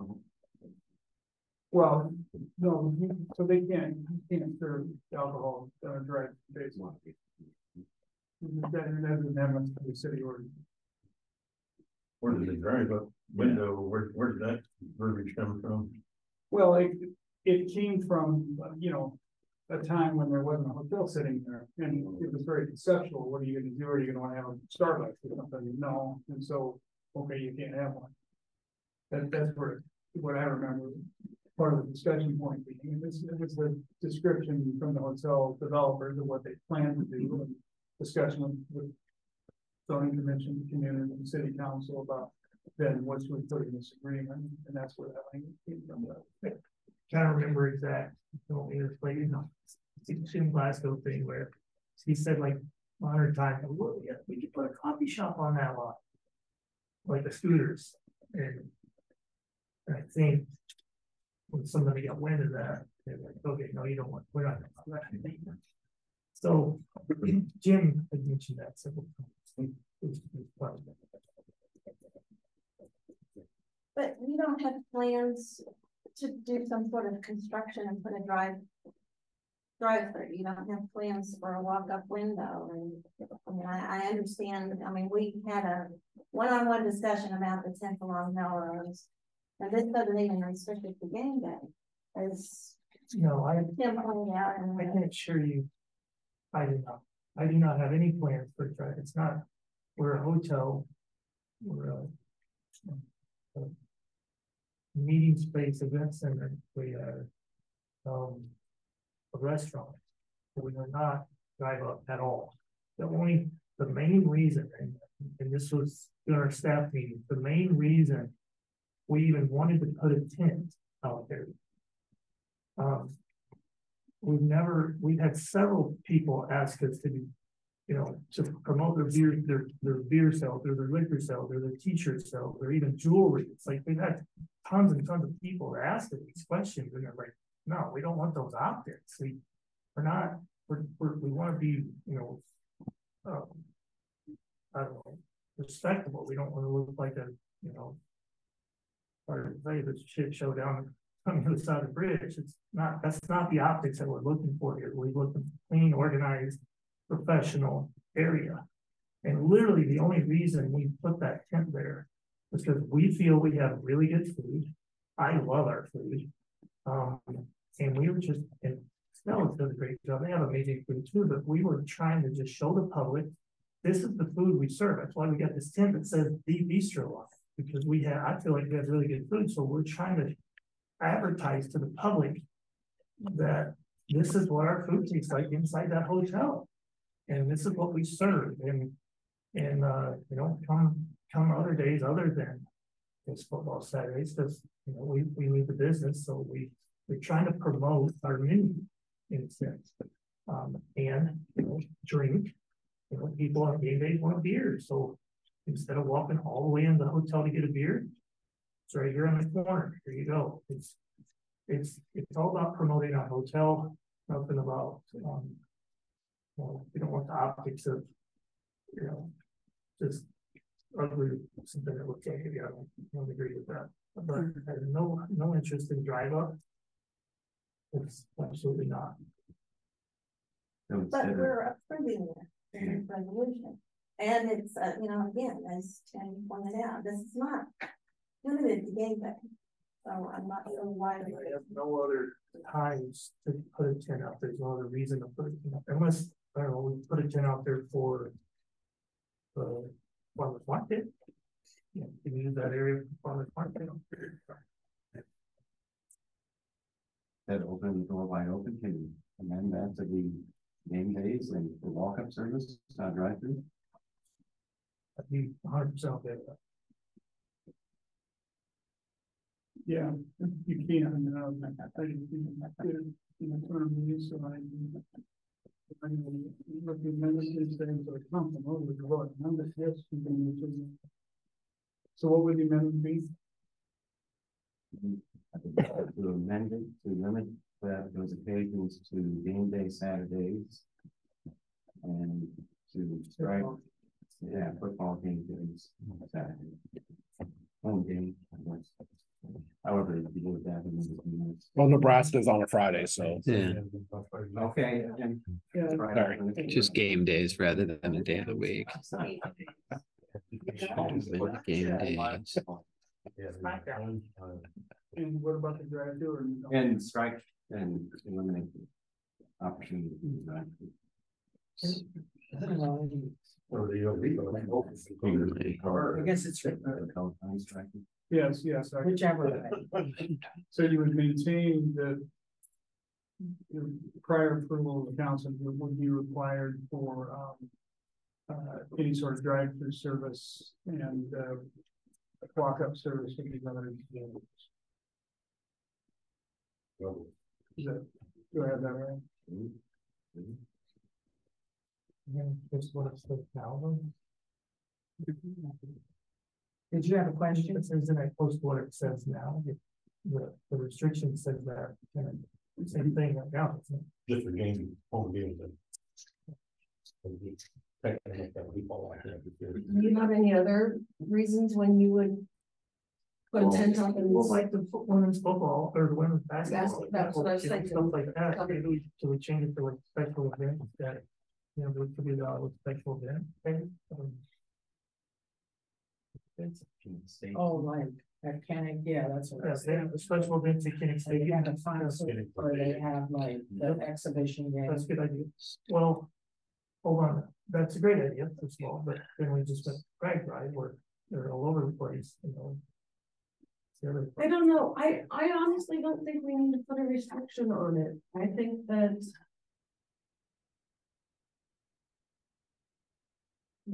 Well, no, so they can't, you can't serve alcohol, uh, drive days. That, that doesn't have much to the city or, Where does it drive up window, where, where did that verbiage come from? well, it, it came from, uh, you know. A time when there wasn't a hotel sitting there, and it was very conceptual, what are you gonna do, are you gonna wanna have a Starbucks or something, no, and so, okay, you can't have one. That, that's where, what I remember, part of the discussion point, being, it was, it was the description from the hotel developers of what they plan to do, and discussion with-. Zoning commission, community, and city council about then what should we put in this agreement, and that's where that language came from. Can't remember exact, don't mean to play, you know, Jim Glasgow thing where he said like hundred times, well, yeah, we could put a coffee shop on that lot. Like the scooters and. I think when somebody got wind of that, they're like, okay, no, you don't want, we're not. gonna allow that." So Jim had mentioned that several times. But we don't have plans to do some sort of construction and put a drive. Drive through, you don't have plans for a walk-up window and, I mean, I, I understand, I mean, we had a one-on-one discussion about the tenth along Melrose. And this doesn't even restrict it to game day, as No, I, Tim pointed out, and I can assure you. I do not, I do not have any plans for a drive, it's not, we're a hotel. We're a. Meeting space, event center, we are. Um. A restaurant. We are not drive up at all. The only, the main reason, and, and this was in our staff meeting, the main reason. We even wanted to put a tent out there. Um, we've never, we've had several people ask us to do. You know, to promote their beer, their, their beer sales, their, their liquor sales, their, their t-shirt sales, or even jewelry. It's like we've had tons and tons of people ask these questions and they're like, no, we don't want those optics. We, we're not, we're, we're, we wanna be, you know. Um. I don't know, respectable. We don't wanna look like a, you know. Or say the shit show down on the other side of the bridge. It's not, that's not the optics that we're looking for here. We're looking clean, organized, professional area. And literally, the only reason we put that tent there is because we feel we have really good food. I love our food. Um, and we were just, and Snell's does a great job. They have amazing food too, but we were trying to just show the public. This is the food we serve. That's why we got this tent that says the bistro on because we have, I feel like we have really good food, so we're trying to. Advertise to the public. That this is what our food tastes like inside that hotel. And this is what we serve and, and, uh, you know, come, come other days other than. This football Saturdays, because, you know, we, we leave the business, so we, we're trying to promote our menu. In a sense, um, and, you know, drink. You know, people on game days want beer, so instead of walking all the way in the hotel to get a beer. It's right here on the corner, here you go, it's, it's, it's all about promoting our hotel, nothing about, um. Well, we don't want the optics of, you know, just ugly, something that looks like, yeah, I don't, I don't agree with that, but I have no, no interest in drive up. It's absolutely not. But we're approving it in this resolution. And it's, uh, you know, again, as Tim pointed out, this is not limited to game day. So I'm not sure why. I have no other times to put a tent out, there's no other reason to put it, you know, unless, I don't know, we put a tent out there for. The farmer's market. Yeah, you can use that area for farmer's market. that open the door wide open, can you amend that to be game days and for walk-up service, not drive-through? I'd be a hundred percent okay with that. Yeah, you can, um, I didn't, you know, term use of I. So what would the amendment be? To amend it, to limit that those occasions to game day Saturdays. And to strike, yeah, football game days Saturday. Home game, I guess. However, if you do that. then it's minutes. Well, Nebraska's on a Friday, so. Yeah. Okay, and. Yeah. Sorry. Just game days rather than a day of the week. Game days. And what about the drive through or? no? And strike and eliminate the opportunity. to drive through. Or the illegal. I guess it's The code time striking. Yes, yes, I- whichever way. so you would maintain that. your Prior approval of the council would would be required for, um. Uh, any sort of drive-through service and, uh. Walk-up service would be limited. to Is that, do I have that right? Yeah, just what it says now. Then. Did you have a question? It says in I post what it says now. the, the restriction says that, and same thing right now. it's not- Just for gaming, home games. and- Take a people like that, Do you have any other reasons when you would? Put a tent up and. Well, like the women's football or the women's basketball. That's- that's what I was you know, thinking. Stuff like that, maybe we, so we change it to like special events that, you know, there could be the special event. thing, um, it's- Oh, like, that can, yeah, that's what I Yes, was they have saying. the special events, they can So they have a fun, or they have like the exhibition That's a good idea. Well, hold on, that's a great idea, first of all, but then we just went RAGBRAI where they're all over the place, you know. It's the other- I don't know, I, I honestly don't think we need to put a restriction on it, I think that.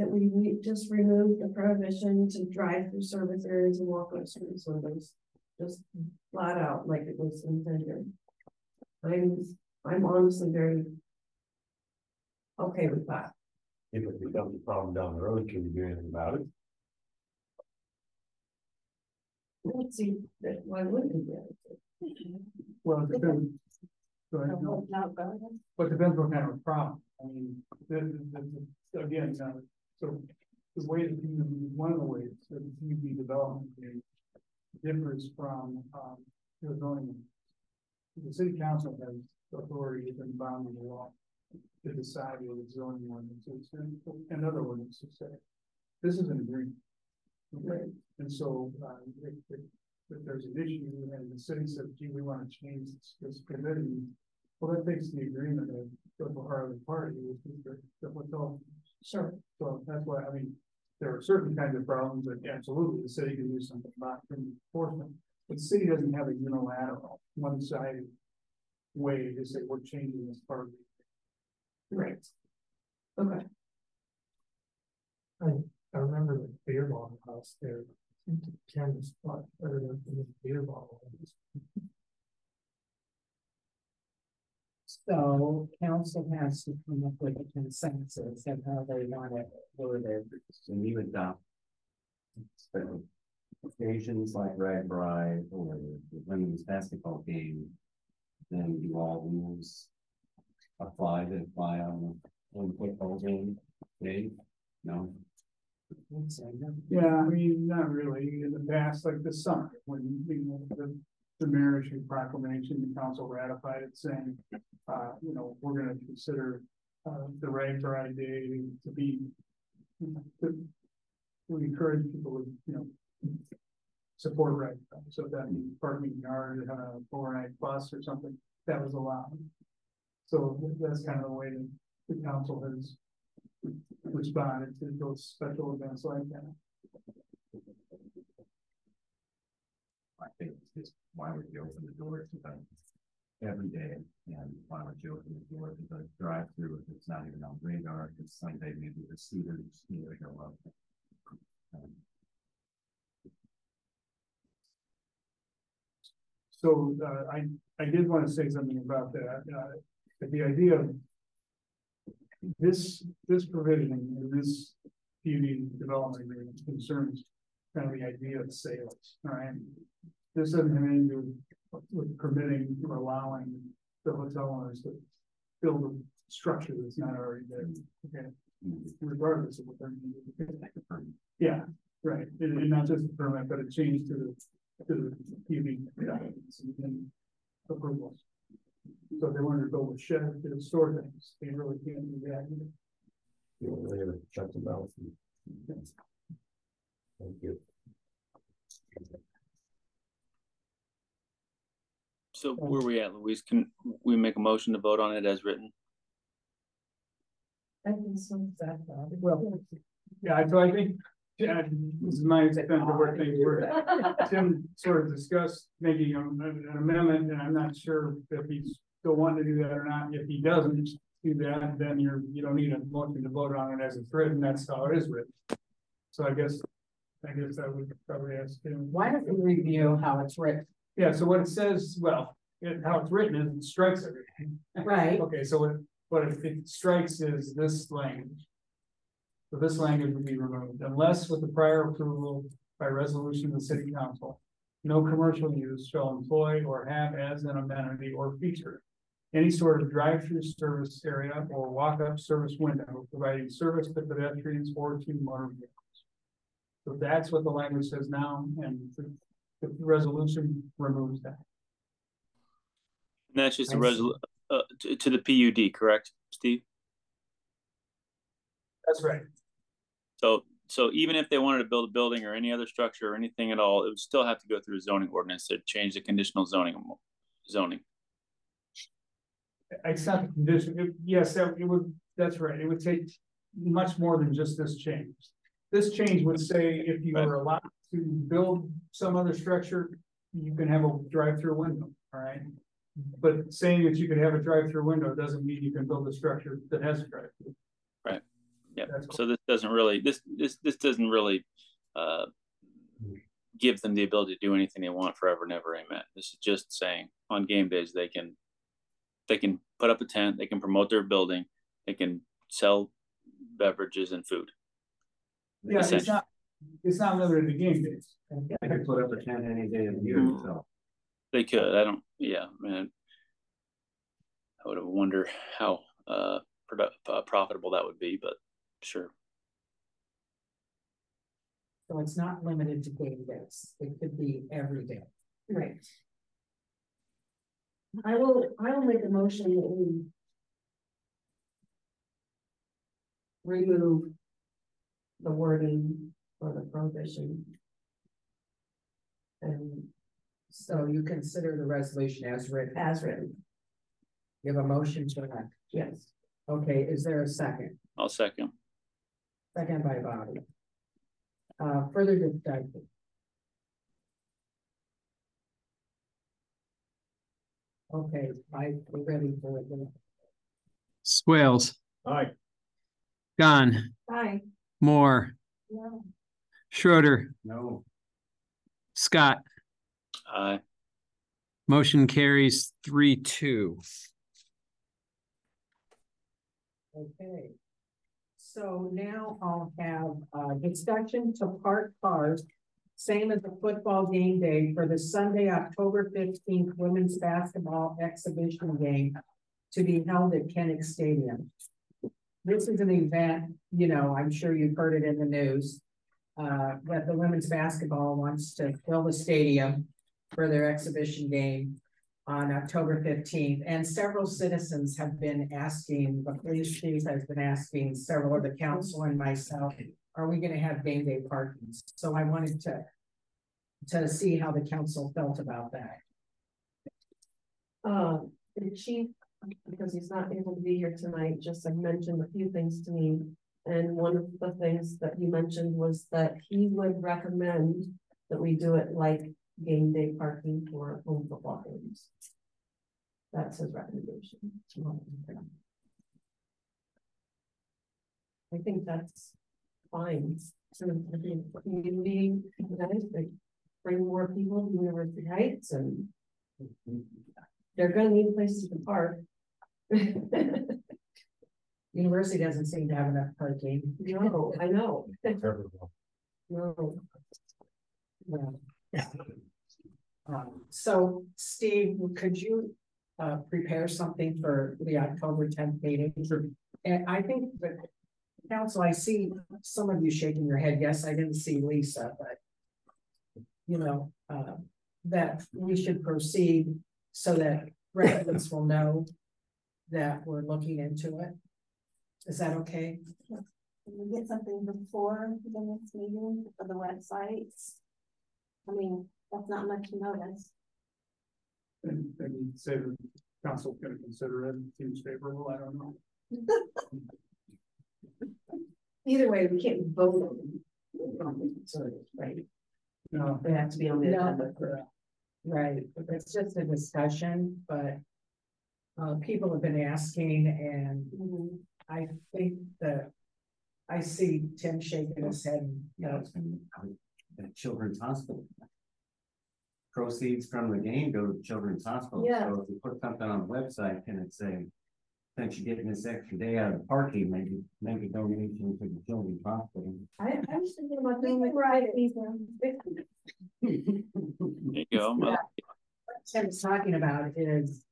That we re- just remove the prohibition to drive through service areas and walk on service windows, just flat out like it was intended. I'm, I'm honestly very. Okay with that. If it becomes a problem down the road, can we do anything about it? Let's see, that, why wouldn't we? be? Well, it depends. Go ahead, No, no. no, go ahead. But it depends what kind of problem, I mean, the, the, the, again, uh, so the way that you, one of the ways that the development is differs from, um, the zoning. The city council has authority within the law to decide what the zoning ordinances and, and other ordinances say. This is an agreement. Okay, and so, uh, if, if, if there's an issue and the city says, gee, we wanna change this, this provision, well, that takes the agreement of the Ohio party, which is the, the hotel. Sure. So that's why, I mean, there are certain kinds of problems that absolutely the city can do something about from enforcement. But the city doesn't have a unilateral, one-sided way to say we're changing this part. Right. Okay. I I remember the beer bottle house there. Canvas spot, better than the beer bottle. So council has to come up with a consensus of how they want it worded. So you adopt. Special occasions like RAGBRAI or the women's basketball game. Then do all rules. Apply that apply on the, on the football game, okay? No, Yeah, I mean, not really, in the past, like the summer, when, you know, the, the marriage proclamation, the council ratified it saying. Uh, you know, we're gonna consider, uh, the right for day to be. you know, to- We encourage people to, you know. Support right, so that means parking yard, uh, overnight bus or something, that was allowed. So that's kind of the way the council has responded to those special events like that. I think why would you open the door to them? Every day, and why would you open the door to the drive through if it's not even on radar, it's Sunday, maybe the students, you know, go up. Um, So, uh, I, I did want to say something about that, uh, the idea of. This, this provision, and this PUD development agreement concerns kind of the idea of sales, all right? This doesn't have anything to do with permitting or allowing the hotel owners to build a structure that's not already there, okay? Regardless of what they're. doing. Yeah, right, and, and not just a permit, but a change to the to the PV documents and approvals. So if they wanted to build a shed to store things, they really can't do that. either. You know, they're checks and balances. Thank you. So where are we at, Louise? Can we make a motion to vote on it as written? I think so. Well, yeah, so I think, yeah, this is my extent of where things were. Tim sort of discussed making a- an amendment, and I'm not sure if he's still wanting to do that or not. If he doesn't do that, then you're, you don't need a motion to vote on it as it's written, that's how it is written. So I guess, I guess I would probably ask him. Why don't we review how it's written? Yeah, so what it says, well, it- how it's written is it strikes everything. Right. Okay, so what, what it- it strikes is this language. So this language would be removed unless with the prior approval by resolution of the city council. No commercial use shall employ or have as an amenity or feature. Any sort of drive-through service area or walk-up service window providing service to pedestrians or to motor vehicles. So that's what the language says now, and the, resolution removes that. And that's just a resol, uh, to, to the PUD, correct, Steve? That's right. So, so even if they wanted to build a building or any other structure or anything at all, it would still have to go through a zoning ordinance to change the conditional zoning. Zoning. It's not the condition, it- yes, that it would, that's right, it would take much more than just this change. This change would say if you were allowed to build some other structure, you can have a drive-through window, all right? But saying that you could have a drive-through window doesn't mean you can build a structure that has a drive-through. Right. Yeah, That's so this doesn't really, this, this, this doesn't really, uh, give them the ability to do anything they want forever and ever, amen. This is just saying on game days, they can, they can put up a tent, they can promote their building, they can sell beverages and food. Yeah, it's not, it's not limited to game days. I could put up a tent any day of the year, Mhm. so. They could, I don't, yeah, man. I would have wonder how, uh, produ- uh, profitable that would be, but sure. So it's not limited to game days. It could be every day. Right. I will, I will make a motion that we. Remove. The wording for the prohibition. And So you consider the resolution as written. as written, You have a motion to that. yes. Okay, is there a second? I'll second. Second by Bobby. Uh, further discussion. Okay, I, we're ready for it. Swales, Aye. Gone, Hi. Moore, No, Schroeder, No, Scott. Aye. Motion carries three, two. Okay. So now I'll have a discussion to park cars. Same as the football game day for the Sunday, October fifteenth women's basketball exhibition game. To be held at Kinnick Stadium. This is an event, you know, I'm sure you've heard it in the news. Uh, that the women's basketball wants to fill the stadium for their exhibition game on October fifteenth, and several citizens have been asking, the police chief has been asking several of the council and myself, are we gonna have game day parking? So I wanted to to see how the council felt about that. Uh, the chief, because he's not able to be here tonight, just mentioned a few things to me. And one of the things that he mentioned was that he would recommend that we do it like game day parking for home football games. That's his recommendation. I think that's fine. So I think community, guys, bring more people to University Heights and they're gonna need places to park. University doesn't seem to have enough parking. No, I know, no, Yeah. Um, so Steve, could you uh prepare something for the October tenth meeting? And I think that council, I see some of you shaking your head. Yes, I didn't see Lisa, but you know, uh, that we should proceed so that residents will know that we're looking into it. Is that okay? can we get something before the next meeting for the websites? I mean, that's not much notice. And, and say the council can consider it, seems favorable, I don't know. either way, we can't vote on it. So, right, No, they have to be on the No. agenda for. Right, it's just a discussion, but. Uh, people have been asking and Mhm. I think that. I see Tim shaking his head, you know, the Children's Hospital. Proceeds from the game go to the Children's Hospital, Yeah. so if you put something on the website, can it say? Since you're getting this extra day out of parking, maybe make a donation to the Children's Hospital. I, I was thinking about doing can it right. it, these are- There you go. What Tim's talking about is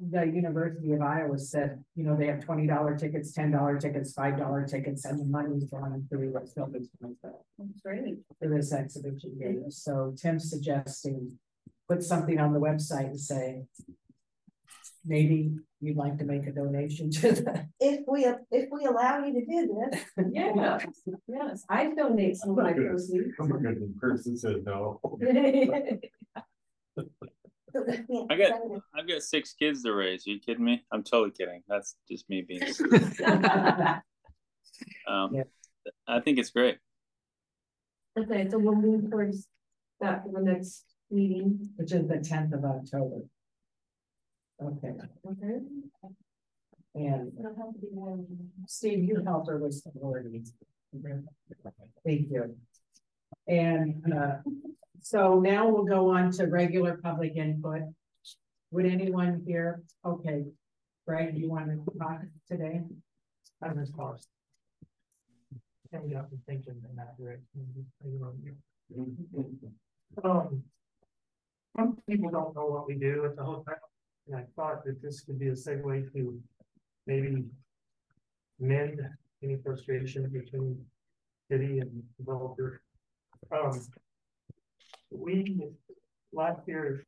the University of Iowa said, you know, they have twenty dollar tickets, ten dollar tickets, five dollar tickets, and the money's going through what's built That's great. for this exhibition game. So Tim's suggesting put something on the website and say maybe you'd like to make a donation to the If we, if we allow you to do this. Yeah, yes, I donate some of my proceeds. I'm a good person said no. I got I've got six kids to raise. Are you kidding me? I'm totally kidding. That's just me being. Um, Yeah. I think it's great. Okay, so we'll move towards that for the next meeting. which is the tenth of October. Okay, Okay. and Steve, you helped her with some wording. Thank you. And uh, so now we'll go on to regular public input. Would anyone here, okay, Greg, do you want to talk today? I was lost. And got me thinking in that direction. Um. Some people don't know what we do at the hotel, and I thought that this could be a segue to maybe. Mend any frustration between city and developer. Um. We, last year,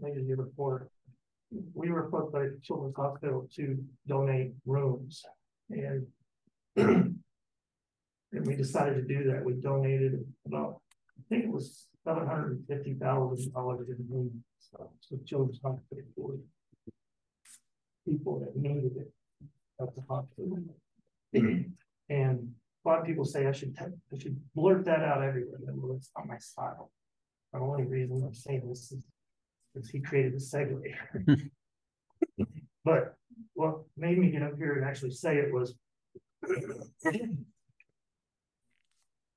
maybe the year before. We were approached by Children's Hospital to donate rooms and. And we decided to do that. We donated about, I think it was seven hundred and fifty thousand dollars in rooms. So, so Children's Hospital for people that needed it at the hospital. And a lot of people say I should, I should blurt that out everywhere. Well, it's not my style. The only reason I'm saying this is, because he created the segue. But what made me get up here and actually say it was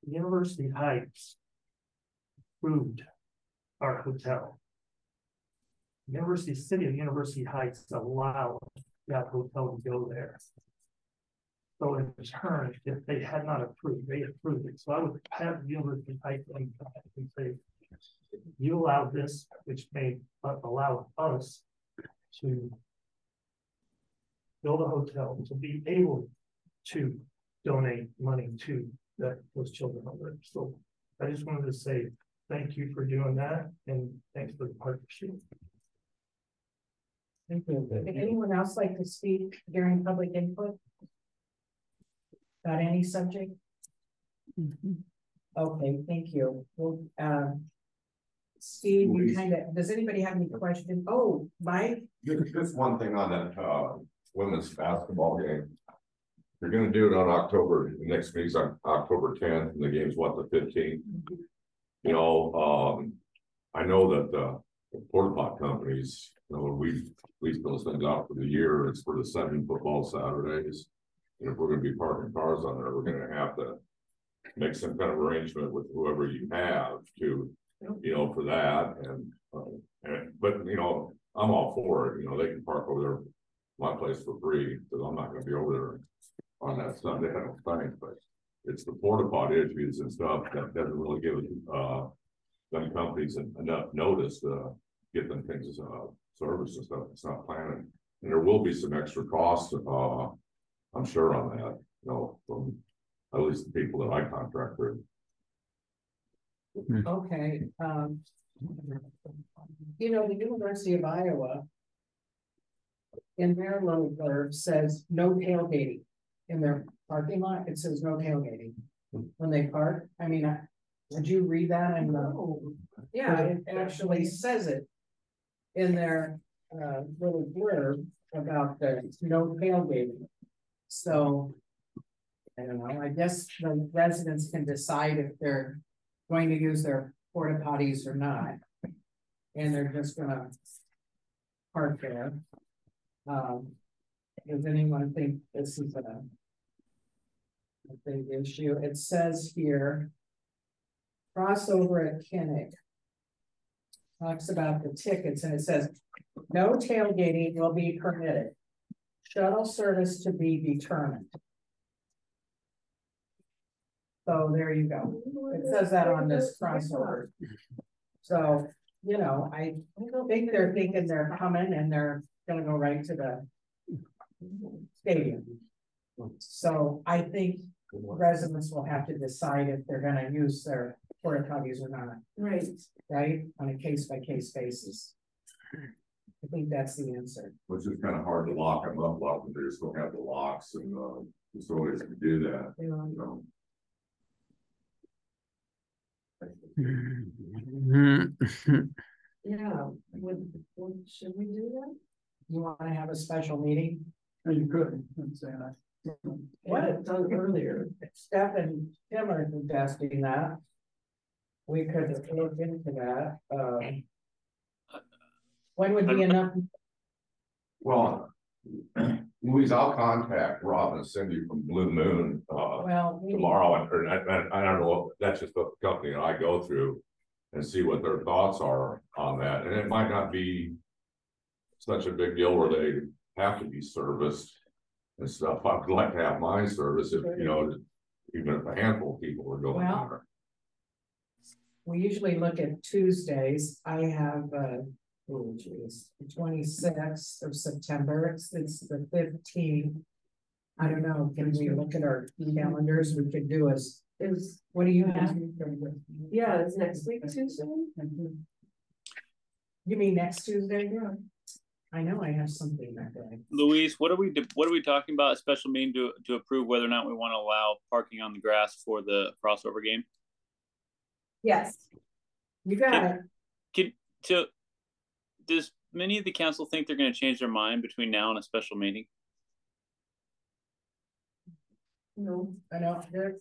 University Heights approved our hotel. University City of University Heights allowed that hotel to go there. So in return, if they had not approved, they approved it. So I would have University Heights and and say, you allowed this, which may allow us to build a hotel to be able to donate money to that those children over. So I just wanted to say thank you for doing that and thanks for the partnership. Thank you. Would anyone else like to speak during public input? About any subject? Okay, thank you. Well, um. Steve, you kind of, does anybody have any questions? Oh, Mike? Just, just one thing on that, uh, women's basketball game. You're gonna do it on October, the next meeting's on October tenth, and the game's what, the fifteenth? You know, um, I know that, uh, the porta pot companies, you know, we, we those things out for the year, it's for the seven football Saturdays. And if we're gonna be parking cars on there, we're gonna have to make some kind of arrangement with whoever you have to, you know, for that, and, um, and, but, you know, I'm all for it, you know, they can park over there my place for free, because I'm not gonna be over there on that Sunday, I don't think, but it's the porta pot issues and stuff that doesn't really give, uh, them companies enough notice to get them things, uh, service and stuff, it's not planning. And there will be some extra costs, uh, I'm sure on that, you know, from at least the people that I contract with. Okay, um. You know, the University of Iowa. In their little blurb says no tailgating. In their parking lot, it says no tailgating. When they park, I mean, I- did you read that in the? Yeah, it actually says it. In their uh little blurb about the no tailgating. So. I don't know, I guess the residents can decide if they're going to use their porta potties or not. And they're just gonna. Park there. Um, does anyone think this is a? A big issue, it says here. Crossover at Kinnick. Talks about the tickets and it says, no tailgating will be permitted. Shuttle service to be determined. So there you go. It says that on this crossover. So, you know, I think they're thinking they're coming and they're gonna go right to the stadium. So I think residents will have to decide if they're gonna use their porta potties or not, Right, right, on a case by case basis. I think that's the answer. Which is kind of hard to lock them up, lock them, they just don't have the locks and, uh, facilities to do that, You know, so. yeah, would, would, should we do that? You wanna have a special meeting? And you could, I'm saying that. What? Had it Done earlier. Steph and Tim are suggesting that. We could look into that, um. When would be enough, Well, Louise, I'll contact Rob and Cindy from Blue Moon, uh, well, we- tomorrow, and, or, I, I, I don't know, that's just the company that I go through. And see what their thoughts are on that, and it might not be. Such a big deal where they have to be serviced. And stuff, I'd like to have mine serviced if, you know, even if a handful of people are going Well, there. we usually look at Tuesdays, I have, uh, oh geez, the twenty-sixth of September, it's, it's the fifteenth. I don't know, can we look at our calendars, we could do is, Is, what do you have? yeah, is next week too soon? You mean next Tuesday? Yeah. I know I have something that day. Louise, what are we, what are we talking about? A special meeting to, to approve whether or not we want to allow parking on the grass for the crossover game? Yes. You got it, Can, so, does many of the council think they're gonna change their mind between now and a special meeting? No, I there-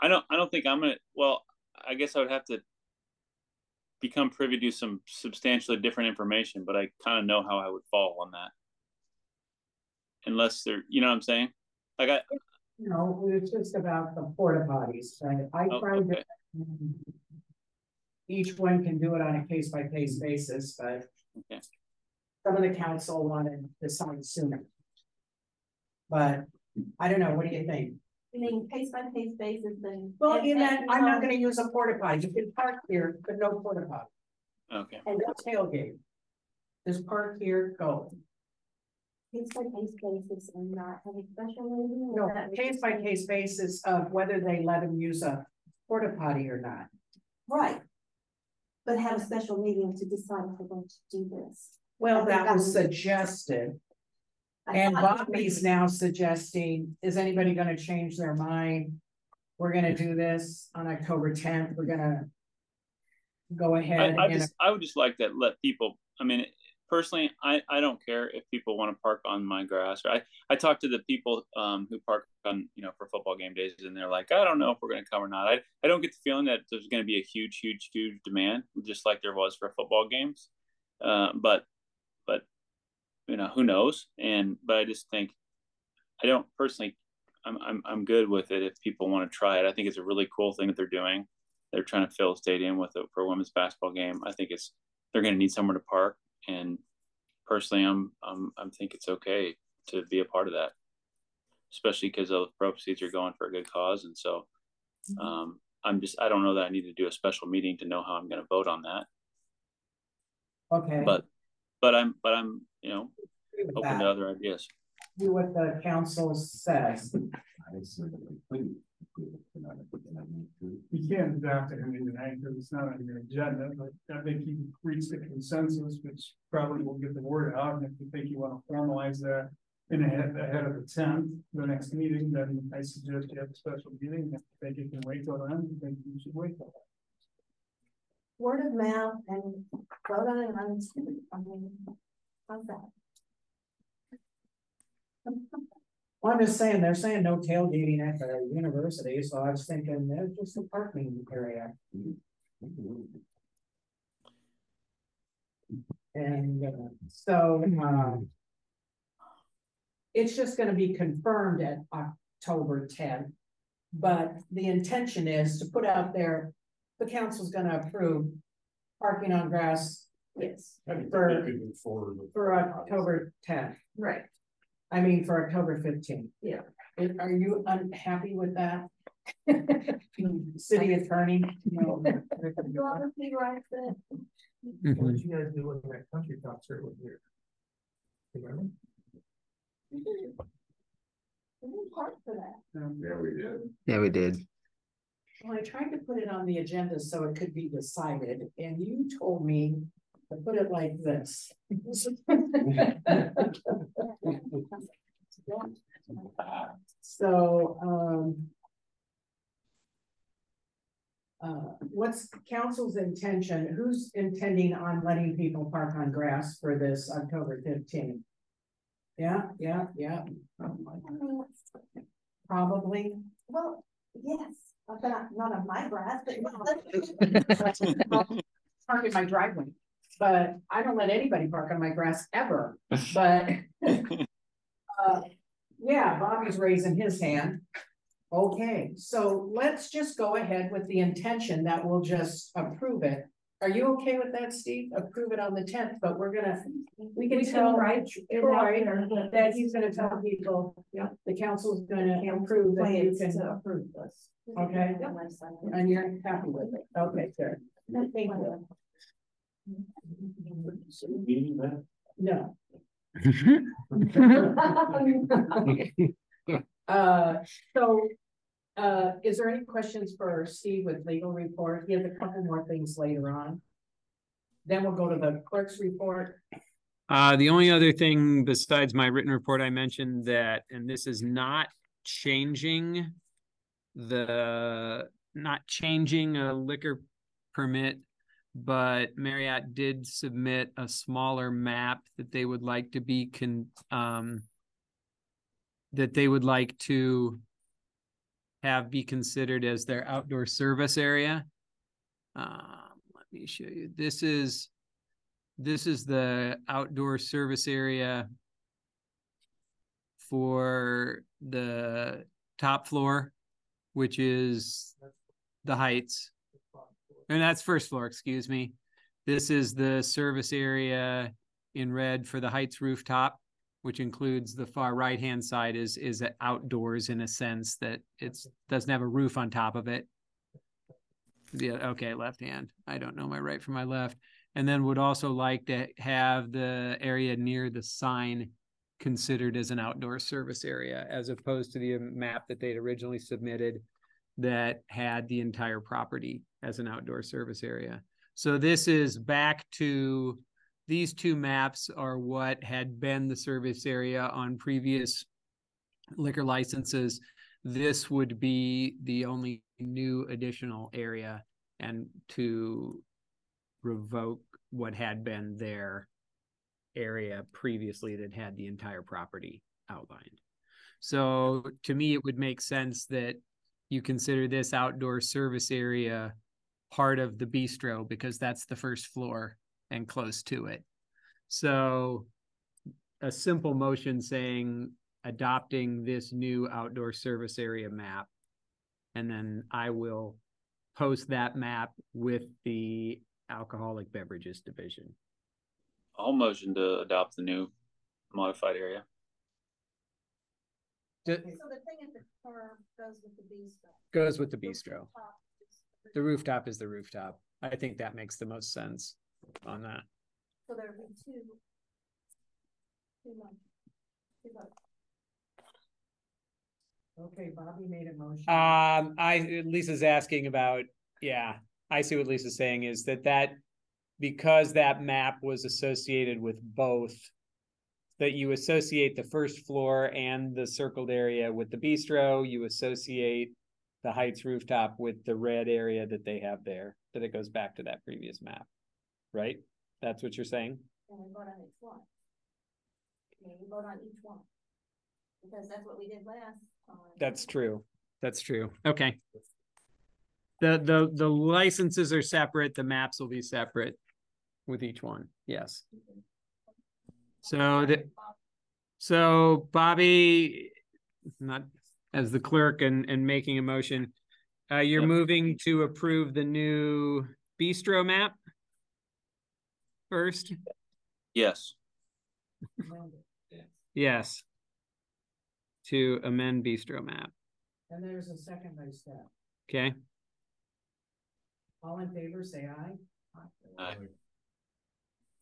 I don't, I don't think I'm gonna, well, I guess I would have to become privy to some substantially different information, but I kind of know how I would fall on that. Unless they're, you know what I'm saying? Like I, you know, it's just about the porta potties, right? I oh, tried to okay, Each one can do it on a case by case basis, but. Okay. Some of the council wanted to decide sooner. But I don't know, what do you think? I mean, case by case basis, then. Well, and- in that, I'm not um, gonna use a porta potty, you can park here, but no porta potty, okay. and no tailgate. Just park here, go. Case by case basis and not have a special meeting. No, or that we case just- by case basis of whether they let them use a porta potty or not. Right. But have a special meeting to decide if we're going to do this. Well, that was that's- suggested. I And thought- Bobby's now suggesting, is anybody gonna change their mind? We're gonna do this on October tenth, we're gonna. Go I, ahead I and, just, I would just like to let people, I mean, personally, I, I don't care if people want to park on my grass. I, I talk to the people, um, who park on, you know, for football game days and they're like, I don't know if we're going to come or not. I, I don't get the feeling that there's going to be a huge, huge, huge demand, just like there was for football games. Uh, but, but, you know, who knows? And, but I just think, I don't personally, I'm, I'm, I'm good with it if people want to try it. I think it's a really cool thing that they're doing they're trying to fill a stadium with it for a women's basketball game. I think it's they're going to need somewhere to park, and personally, I'm I'm I'm think it's okay to be a part of that, especially because the proceeds are going for a good cause, and so um, I'm just I don't know that I need to do a special meeting to know how I'm going to vote on that, okay. but but I'm but I'm you know open that. to other ideas. Do what the council says. To. You can't adopt it, mean, tonight, because it's not on your agenda, but I think you reached a consensus, which probably will get the word out, and if you think you wanna formalize that. In ahead, ahead of the tenth, the next meeting, then I suggest you have a special meeting, if you think you can wait till then, I think you should wait till then. Word of mouth and vote on it on, I mean, how's that? Well, I'm just saying, they're saying no tailgating at the university, so I was thinking, there's just a parking area. And uh, so, um. It's just gonna be confirmed at October tenth. But the intention is to put out there, the council's gonna approve parking on grass yes, For- They could move forward for October tenth. right, I mean, for October fifteenth. Yeah. And Are you unhappy with that? City attorney? No, You want to see right there? Mm-hmm. What did you guys do with that country concert with your? Remember? We didn't park for that. Yeah, we did. Yeah, we did. Well, I tried to put it on the agenda so it could be decided, and you told me to put it like this. So, um. Uh, what's council's intention? Who's intending on letting people park on grass for this October fifteenth? Yeah, yeah, yeah. Probably. Well, yes, but not, not on my grass, but. park in my driveway, but I don't let anybody park on my grass ever, but. uh, Yeah, Bobby's raising his hand. Okay, so let's just go ahead with the intention that we'll just approve it. Are you okay with that, Steve? Approve it on the tenth, but we're gonna, we can We can tell write it out Troy there that- that he's gonna tell people, Yeah. the council's gonna approve that you can, to approve this. okay? Got my son. And you're happy with it, okay, good. Thank you. So, meeting that, No. Uh, so, uh, is there any questions for Steve with legal report? He has a couple more things later on. Then we'll go to the clerk's report. Uh, the only other thing besides my written report, I mentioned that, and this is not changing the, not changing a liquor permit, but Marriott did submit a smaller map that they would like to be con, um, that they would like to have be considered as their outdoor service area. Um, let me show you. This is this is the outdoor service area for the top floor, which is the heights. And that's first floor, excuse me. This is the service area in red for the heights rooftop, which includes the far right-hand side is, is outdoors in a sense that it's, doesn't have a roof on top of it. Yeah, okay, left hand. I don't know my right from my left. And then would also like to have the area near the sign considered as an outdoor service area as opposed to the map that they'd originally submitted that had the entire property as an outdoor service area. So this is back to, these two maps are what had been the service area on previous liquor licenses. This would be the only new additional area and to revoke what had been their area previously that had the entire property outlined. So to me, it would make sense that you consider this outdoor service area part of the bistro because that's the first floor and close to it. So a simple motion saying adopting this new outdoor service area map. And then I will post that map with the alcoholic beverages division. I'll motion to adopt the new modified area. So the thing at the curb goes with the bistro. Goes with the bistro. The rooftop is the rooftop. I think that makes the most sense on that. So there'd be two. Two months. Two votes. Okay, Bobby made a motion. Um, I, Lisa's asking about, yeah, I see what Lisa's saying is that that, because that map was associated with both, that you associate the first floor and the circled area with the bistro, you associate the Heights rooftop with the red area that they have there, that it goes back to that previous map, right? That's what you're saying? And we vote on each one. Okay, we vote on each one. Because that's what we did last time. That's true. That's true. Okay. The, the, the licenses are separate, the maps will be separate with each one, yes. So the, so Bobby, not as the clerk and, and making a motion, uh, you're Yep. moving to approve the new bistro map first? Yes. Yes. to amend bistro map. And there's a second by Steph. Okay, All in favor, say aye. Aye.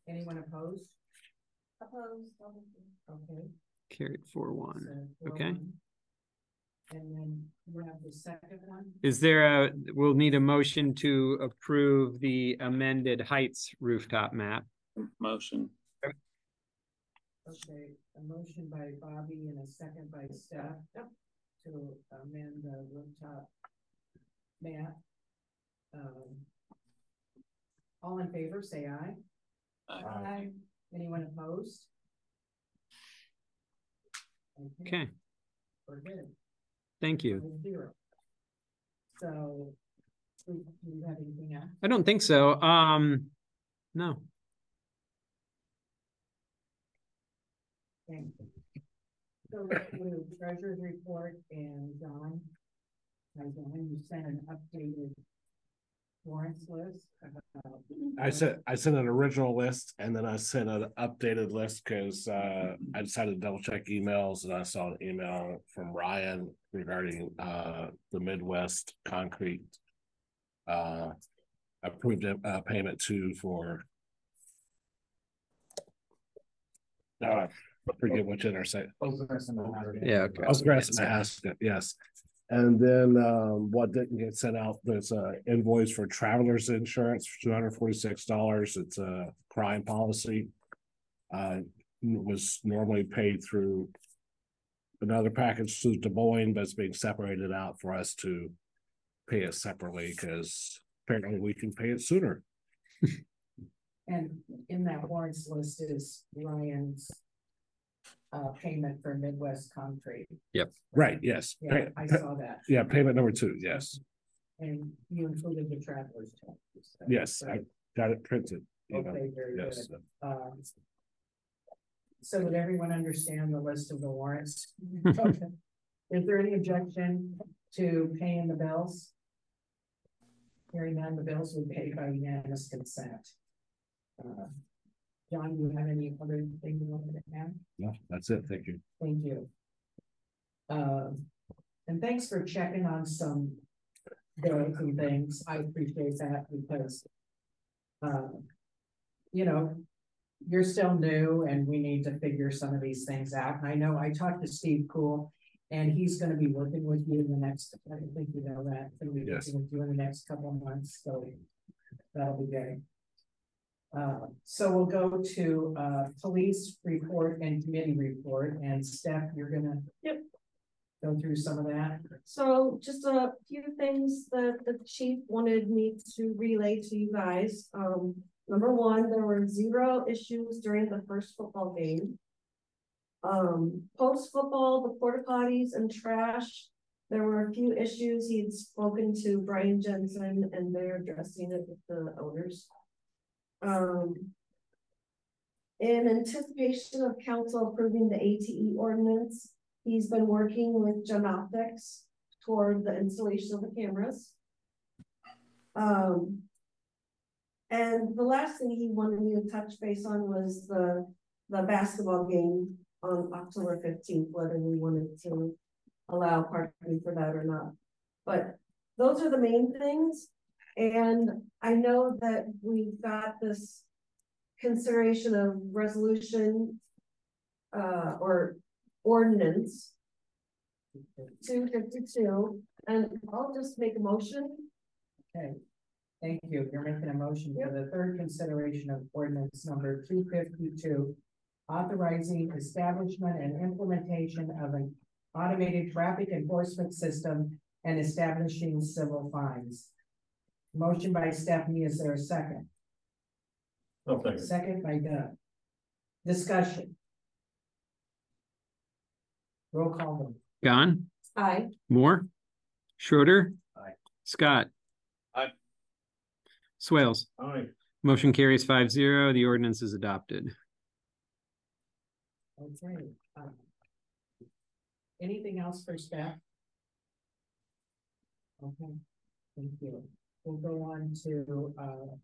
Anyone opposed? Opposed? Okay. carried four one. so four Okay. one. And then we have the second one, Is there a, we'll need a motion to approve the amended Heights rooftop map. Motion. okay, a motion by Bobby and a second by Steph. To amend the rooftop map. Um. All in favor, say aye. Aye. Anyone opposed? Okay, thank you. So. Do you have anything else? I don't think so. Um, no. Thank you. So with treasurer's report and John. John, you sent an updated warrants list about. I sent, I sent an original list and then I sent an updated list because uh I decided to double check emails and I saw an email from Ryan regarding uh the Midwest concrete. Uh approved uh payment to for. Uh, I forget which intersect. Yeah, okay. I was going to ask it, yes. And then um what didn't get sent out, there's an invoice for travelers insurance for two hundred forty-six dollars. It's a crime policy. Uh, was normally paid through. Another package through Moines, but it's being separated out for us to pay it separately because apparently we can pay it sooner. And in that warrants list is Ryan's. Uh, payment for Midwest Concrete. Yep. Right, yes. Yeah, Pay- I saw that. Yeah, payment number two, yes, And you included the travelers. check, you said. yes, I got it printed. you know, Okay, very good. Yes, Um. So would everyone understand the list of the warrants? Okay. Is there any objection to paying the bills? Hearing none, the bills will be paid by unanimous consent. Uh, John, do you have any other things you wanted to add? no, that's it, thank you. Thank you. Um, and thanks for checking on some bills and things. I appreciate that because. Um, you know, you're still new and we need to figure some of these things out. And I know I talked to Steve Cool. And he's gonna be working with you in the next, I think you know that, be Yes. working with you in the next couple of months, so that'll be good. Uh, so we'll go to, uh, police report and committee report, and Steph, you're gonna. Yep. Go through some of that. So just a few things that the chief wanted me to relay to you guys. Um, number one, there were zero issues during the first football game. Um, post football, the porta potties and trash. There were a few issues. He had spoken to Brian Jensen and they're addressing it with the owners. Um. In anticipation of council approving the ATE ordinance, he's been working with Jenoptik toward the installation of the cameras. Um. And the last thing he wanted me to touch base on was the, the basketball game on October fifteenth, whether we wanted to allow parking for that or not. But those are the main things. And I know that we've got this consideration of resolution uh, or ordinance two fifty-two, and I'll just make a motion. Okay, thank you. You're making a motion for the third consideration of ordinance number two fifty-two. Authorizing establishment and implementation of an automated traffic enforcement system and establishing civil fines. Motion by Stephanie, is there a second? No, thank you. Second by Doug. Discussion. Roll call vote. Gone, Aye. Moore, Schroeder. Aye. Scott. Aye. Swales, Aye. motion carries five zero. The ordinance is adopted. Okay. um, Anything else for staff? Okay, thank you. We'll go on to, uh.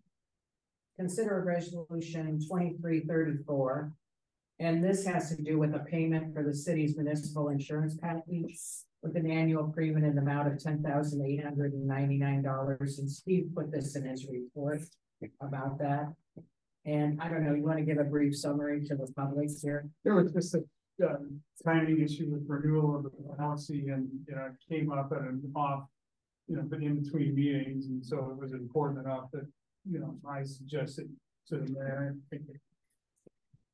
Consider resolution twenty-three thirty-four. And this has to do with a payment for the city's municipal insurance package with an annual premium in the amount of ten thousand eight hundred and Steve put this in his report about that. And I don't know, you want to give a brief summary to the public here? There was just a, uh, timing issue with renewal of the policy and, it came up at an off. You know, but in between meetings, and so it was important enough that, you know, I suggested to the mayor. I think it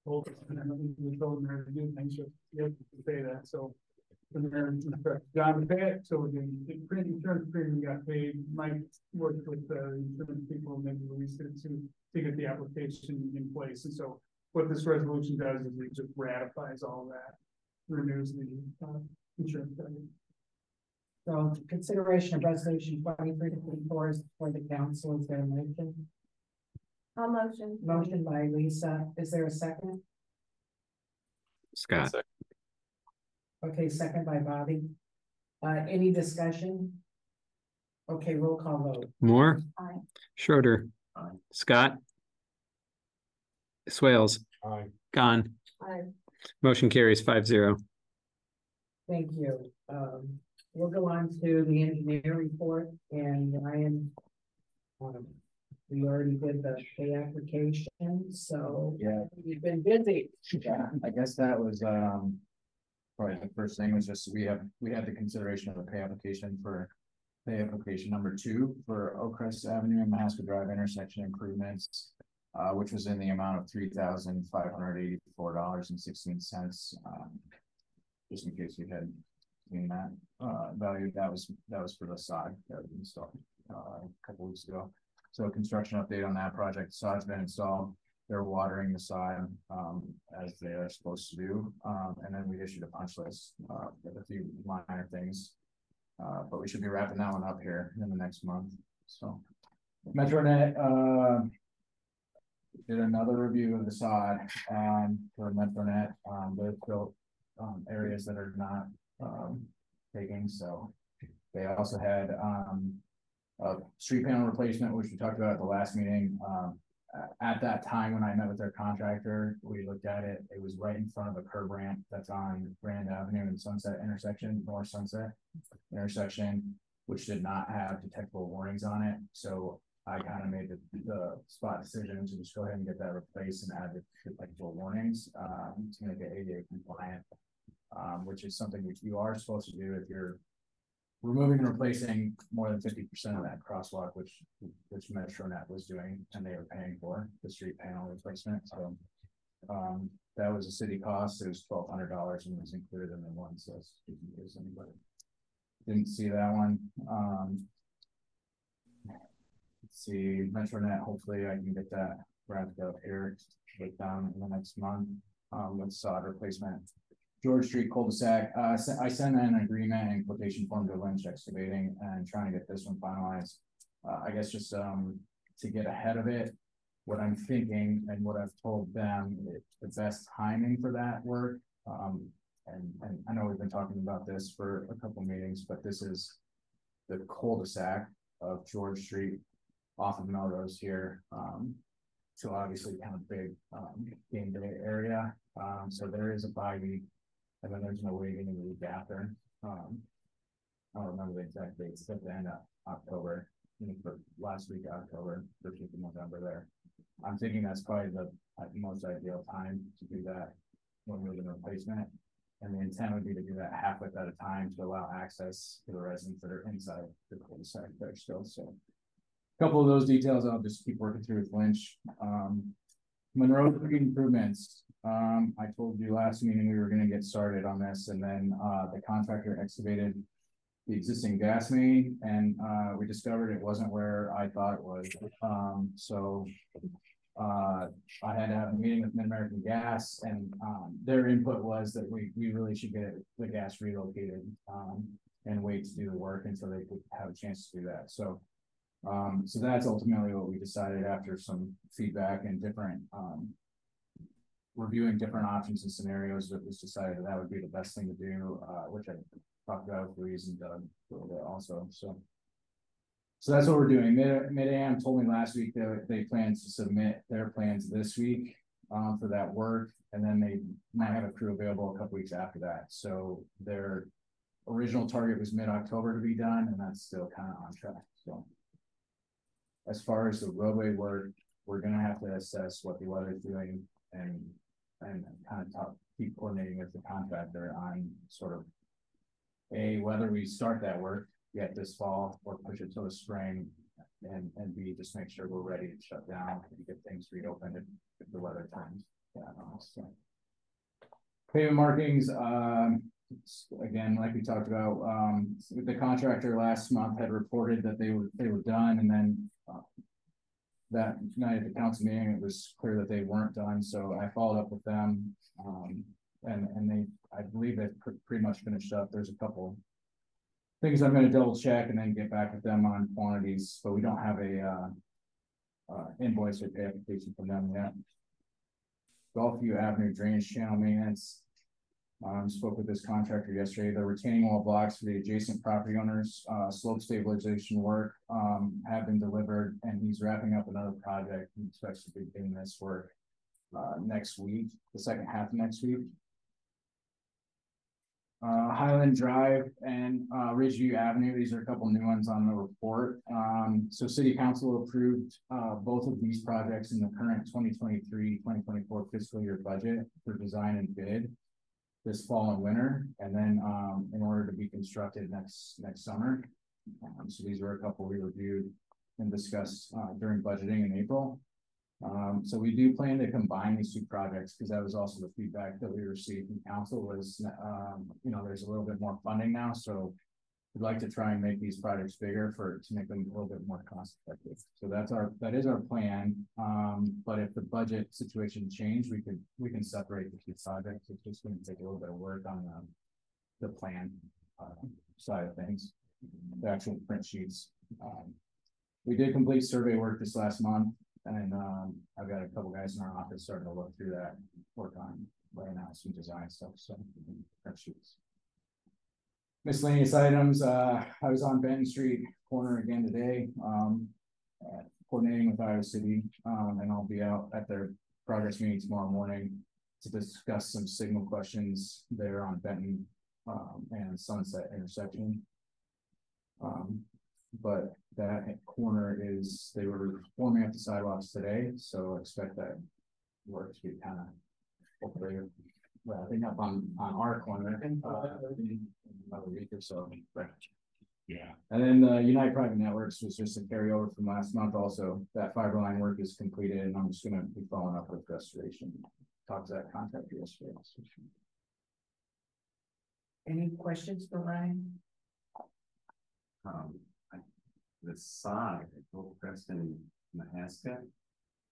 Told, and we told the mayor to do things, so you have to say that, so. The mayor, John to pay it, so the, the insurance premium got paid, Mike worked with the insurance people, and maybe released it to, to get the application in place, and so. What this resolution does is it just ratifies all that, renews the, uh, insurance. premium. So consideration of resolution twenty-three to twenty-four is for the council, is there a motion? I'll motion. Motion by Lisa, is there a second? Scott, Okay, second by Bobby. Uh, any discussion? Okay, roll call vote. Moore, Aye. Schroeder, Aye. Scott. Swales, Aye. gone. I, Motion carries five zero. Thank you. Um, we'll go on to the engineer report and Ryan. Um, we already did the pay application, so. Yeah. You've been busy. Yeah, I guess that was, um. Probably the first thing was just we have, we had the consideration of a pay application for. Pay application number two for Oakcrest Avenue and Mahaska Drive intersection improvements. Uh, which was in the amount of three thousand five hundred eighty-four dollars and sixteen cents, um. Just in case you had seen that, uh, value, that was, that was for the sod that was installed, uh, a couple weeks ago. So construction update on that project, sod's been installed, they're watering the sod, um, as they are supposed to do. Um, and then we issued a punch list, uh, with a few minor things. Uh, but we should be wrapping that one up here in the next month, so. Metronet, uh. Did another review of the sod, um, for Metronet, um, they've built, um, areas that are not, um, taking, so. They also had, um, a street panel replacement, which we talked about at the last meeting, um, at that time, when I met with their contractor, we looked at it, it was right in front of a curb ramp that's on Grand Avenue and Sunset intersection, North Sunset intersection, which did not have detectable warnings on it, so I kind of made the, the spot decision to just go ahead and get that replaced and add the detectable warnings, um, to make ADA compliant. Um, which is something which you are supposed to do if you're removing and replacing more than fifty percent of that crosswalk, which, which MetroNet was doing, and they were paying for the street panel replacement, so. Um, that was a city cost, it was twelve hundred dollars and was included in the one, so case anybody. Didn't see that one, um. Let's see, MetroNet, hopefully I can get that wrapped up here with them in the next month, um, with sod replacement. George Street cul-de-sac, uh, I sent an agreement and quotation form to Lynch Excavating and trying to get this one finalized. Uh, I guess just, um, to get ahead of it, what I'm thinking and what I've told them, it- the best timing for that work. Um, and, and I know we've been talking about this for a couple meetings, but this is the cul-de-sac of George Street off of Melrose here, um, so obviously kind of big, um, game day area. Um, so there is a bye week and then there's no waiting in the after, um. I don't remember the exact dates, it's at the end of October, you know, for last week, of October, first week of November there. I'm thinking that's probably the uh, most ideal time to do that when we're doing replacement. And the intent would be to do that half width at a time to allow access to the residents that are inside the cul-de-sac there still, so. A couple of those details I'll just keep working through with Lynch, um. Monroe improvements, um, I told you last meeting we were gonna get started on this and then, uh, the contractor excavated. The existing gas main and, uh, we discovered it wasn't where I thought it was, um, so. Uh, I had to have a meeting with MidAmerican Gas and, um, their input was that we, we really should get the gas relocated, um. And wait to do the work until they could have a chance to do that, so. Um, so that's ultimately what we decided after some feedback and different, um. Reviewing different options and scenarios, it was decided that that would be the best thing to do, uh, which I talked about with Louise and Doug a little bit also, so. So that's what we're doing. Mid, Mid Am told me last week that they plan to submit their plans this week. um, for that work, and then they might have a crew available a couple weeks after that, so their original target was mid-October to be done, and that's still kind of on track, so. As far as the roadway work, we're gonna have to assess what the weather's doing and, and kind of talk, keep coordinating with the contractor on sort of. A, whether we start that work yet this fall or push it to the spring. And, and B, just make sure we're ready to shut down and get things reopened if, if the weather turns. Yeah, so. Markings, um, again, like we talked about, um, the contractor last month had reported that they were, they were done and then. uh, That night at the council meeting, it was clear that they weren't done, so I followed up with them, um, and, and they, I believe they've pr- pretty much finished up, there's a couple. Things I'm gonna double check and then get back with them on quantities, but we don't have a, uh. Uh, invoice or pay application from them yet. Golfview Avenue Drainage Channel Maintenance. Um, spoke with this contractor yesterday, the retaining wall blocks for the adjacent property owners, uh, slope stabilization work, um, have been delivered, and he's wrapping up another project, he expects to begin this work. Uh, next week, the second half of next week. Uh, Highland Drive and, uh, Ridgeview Avenue, these are a couple new ones on the report. Um, so city council approved, uh, both of these projects in the current 2023-2024 fiscal year budget for design and bid. This fall and winter, and then, um, in order to be constructed next, next summer. Um, so these were a couple we reviewed and discussed, uh, during budgeting in April. Um, so we do plan to combine these two projects, because that was also the feedback that we received from council was, um, you know, there's a little bit more funding now, so. We'd like to try and make these projects bigger for, to make them a little bit more cost effective. So that's our, that is our plan. Um, but if the budget situation change, we could, we can separate the two projects. It's just gonna take a little bit of work on the, the plan, uh, side of things. The actual print sheets. Um, we did complete survey work this last month. And um, I've got a couple guys in our office starting to look through that, work on right now, some design stuff, so. print sheets. Miscellaneous items, uh, I was on Benton Street corner again today, um. Coordinating with Iowa City, um, and I'll be out at their progress meeting tomorrow morning. To discuss some signal questions there on Benton, um, and Sunset intersection. Um, but that corner is, they were forming up the sidewalks today, so expect that work to be kind of. Hopefully, wrapping up on, on our corner, uh, in another week or so. but- Yeah. And then, uh, Unite Private Networks was just a carryover from last month also, that fiber line work is completed, and I'm just gonna be following up with restoration. Talked to that contractor yesterday. so. Any questions for Ryan? um, I- the sod at both Preston and Mahaska.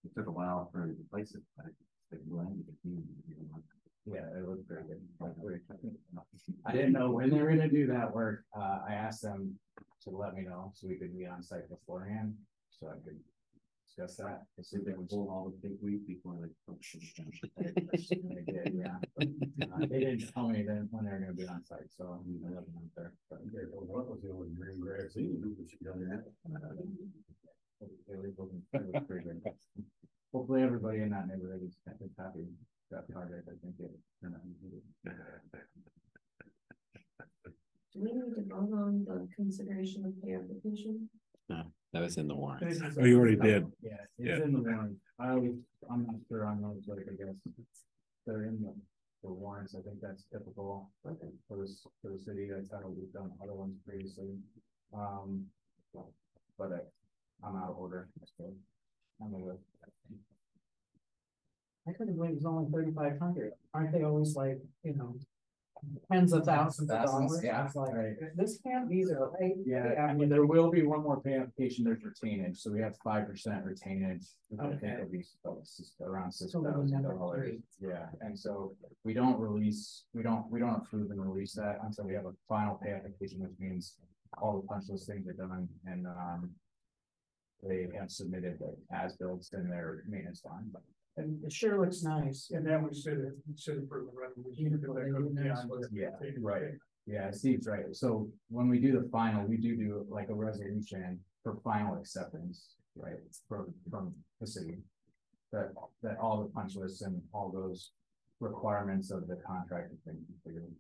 It took a while for him to place it, but it blended. it in, you know. Yeah, it looked very good. I didn't know when they were gonna do that work. Uh, I asked them to let me know so we could be on site beforehand, so I could discuss that. They said they would pull all the big week before they. They did, yeah. Uh, They didn't tell me then when they were gonna be on site, so I'm gonna let them know there. but- What was the only green grass, he knew what done that. It was it was pretty good. Hopefully, everybody in that neighborhood is happy that project. I think it. turned out good. Do we need to vote on the consideration of the application? No, That was in the warrant. Oh, you already did. Yeah, Yeah. it's in the warrant. I always, I'm not sure I'm on those, like, I guess. They're in the, the warrants. I think that's typical for this, for the city. That's how we've done other ones previously. Um. But I, I'm out of order. I'm gonna- I couldn't believe it was only thirty-five hundred. Aren't they always like, you know, tens of thousands of Thousands, dollars? yeah, It's like, right. This can't be the right. Yeah, I mean, there will be one more pay application. There's retainage, so we have five percent retainage. I think Okay. it'll be about around six So thousand dollars. Yeah, and so we don't release, we don't, we don't approve and release that until we have a final pay application, which means all the punch list things are done and, um. They have submitted like as built in their maintenance line, but And it sure looks nice. And then we should, we should approve the resolution. because that goes beyond Yeah, right. Yeah, Steve's right. So when we do the final, we do do like a resolution for final acceptance, right? From, from the city. that, that all the punch lists and all those requirements of the contract have been completed.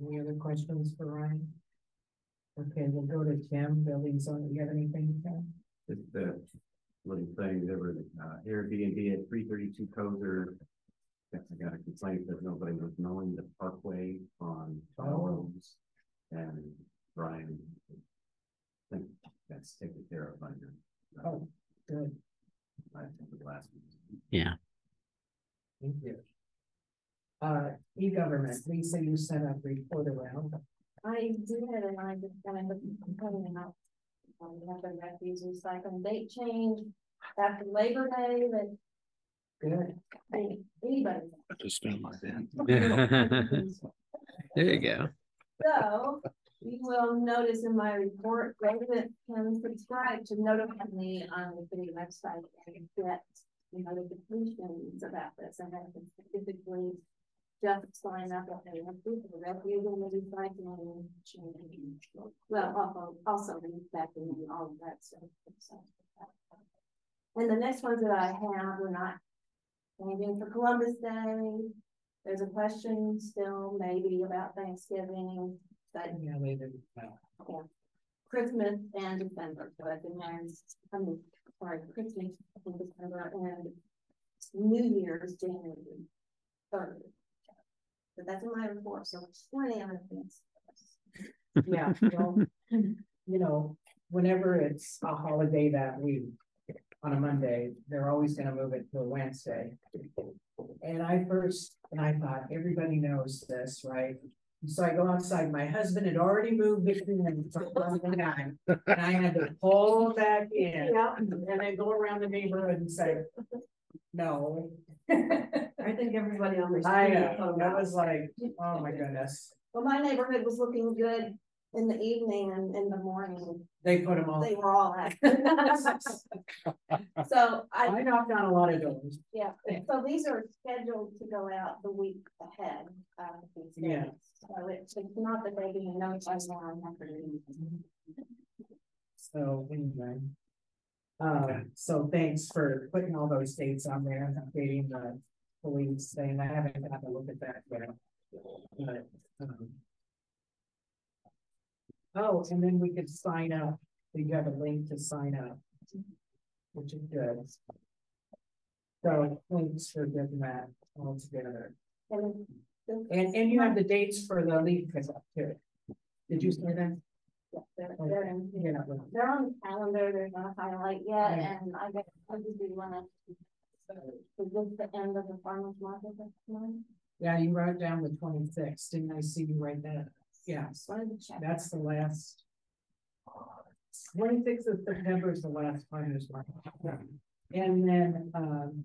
Any other questions for Ryan? Okay, we'll go to Tim, building zone. Do you have anything, Tim? Just the little thing, there were uh Airbnb at three thirty-two Koser. Guess I got a complaint that nobody was mowing the parkway on Roads and Brian. I think that's taken care of under. uh, Oh, good. I think the last. Yeah. Thank you. Uh, e-government, Lisa, you sent a report around. I do have a line just kind of coming out. Um, we have the refuse recycling date change after Labor Day, but Good. any- anybody. Just doing my bed. There you go. So, you will notice in my report, residents can subscribe to notify me on the city website and get you know, notifications about this, and I can specifically just sign up at the refuse and the recycling. change. Well, also, also respecting and all of that stuff. so. And the next ones that I have, we're not changing for Columbus Day. There's a question still maybe about Thanksgiving, but Yeah, later. Yeah. Christmas and December, so that's in there, I mean, sorry, Christmas, in December, and New Year's, January third. But that's my report, so it's plenty of other things. Yeah, well, you know, whenever it's a holiday that week on a Monday, they're always gonna move it to a Wednesday. And I first, and I thought, everybody knows this, right? So I go outside, my husband had already moved for Monday and I had to pull back in. Yeah. And then go around the neighborhood and say, no. I think everybody on the. I know, uh, that was like, oh my goodness, Well, my neighborhood was looking good in the evening and in the morning, they put them all. they were all at. So I, I knocked on a lot of doors. yeah, so these are scheduled to go out the week ahead of these Yeah. So it's, it's not that they didn't was on So anyway. Uh, so thanks for putting all those dates on there and updating the police thing. I haven't had a look at that yet. But, um, Oh, and then we could sign up. You have a link to sign up. Which is good. So thanks for getting that all together. And And, and you have the dates for the leave pickup too. Did you say that? Yeah, they're, they're in, Yeah. they're on the calendar, they're not a highlight yet, and I guess, I just do wanna. Is this the end of the farmer's market this month? Yeah, you wrote down the twenty-sixth, didn't I see you write that? Yeah, wanted to check. that's the last. Twenty-sixth of September is the last farmer's market. And then, um.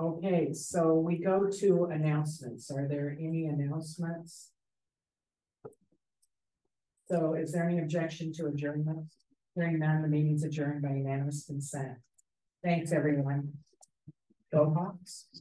Okay, so we go to announcements. Are there any announcements? So is there any objection to adjournment? Hearing none, the meeting's adjourned by unanimous consent. Thanks, everyone. Go Hawks.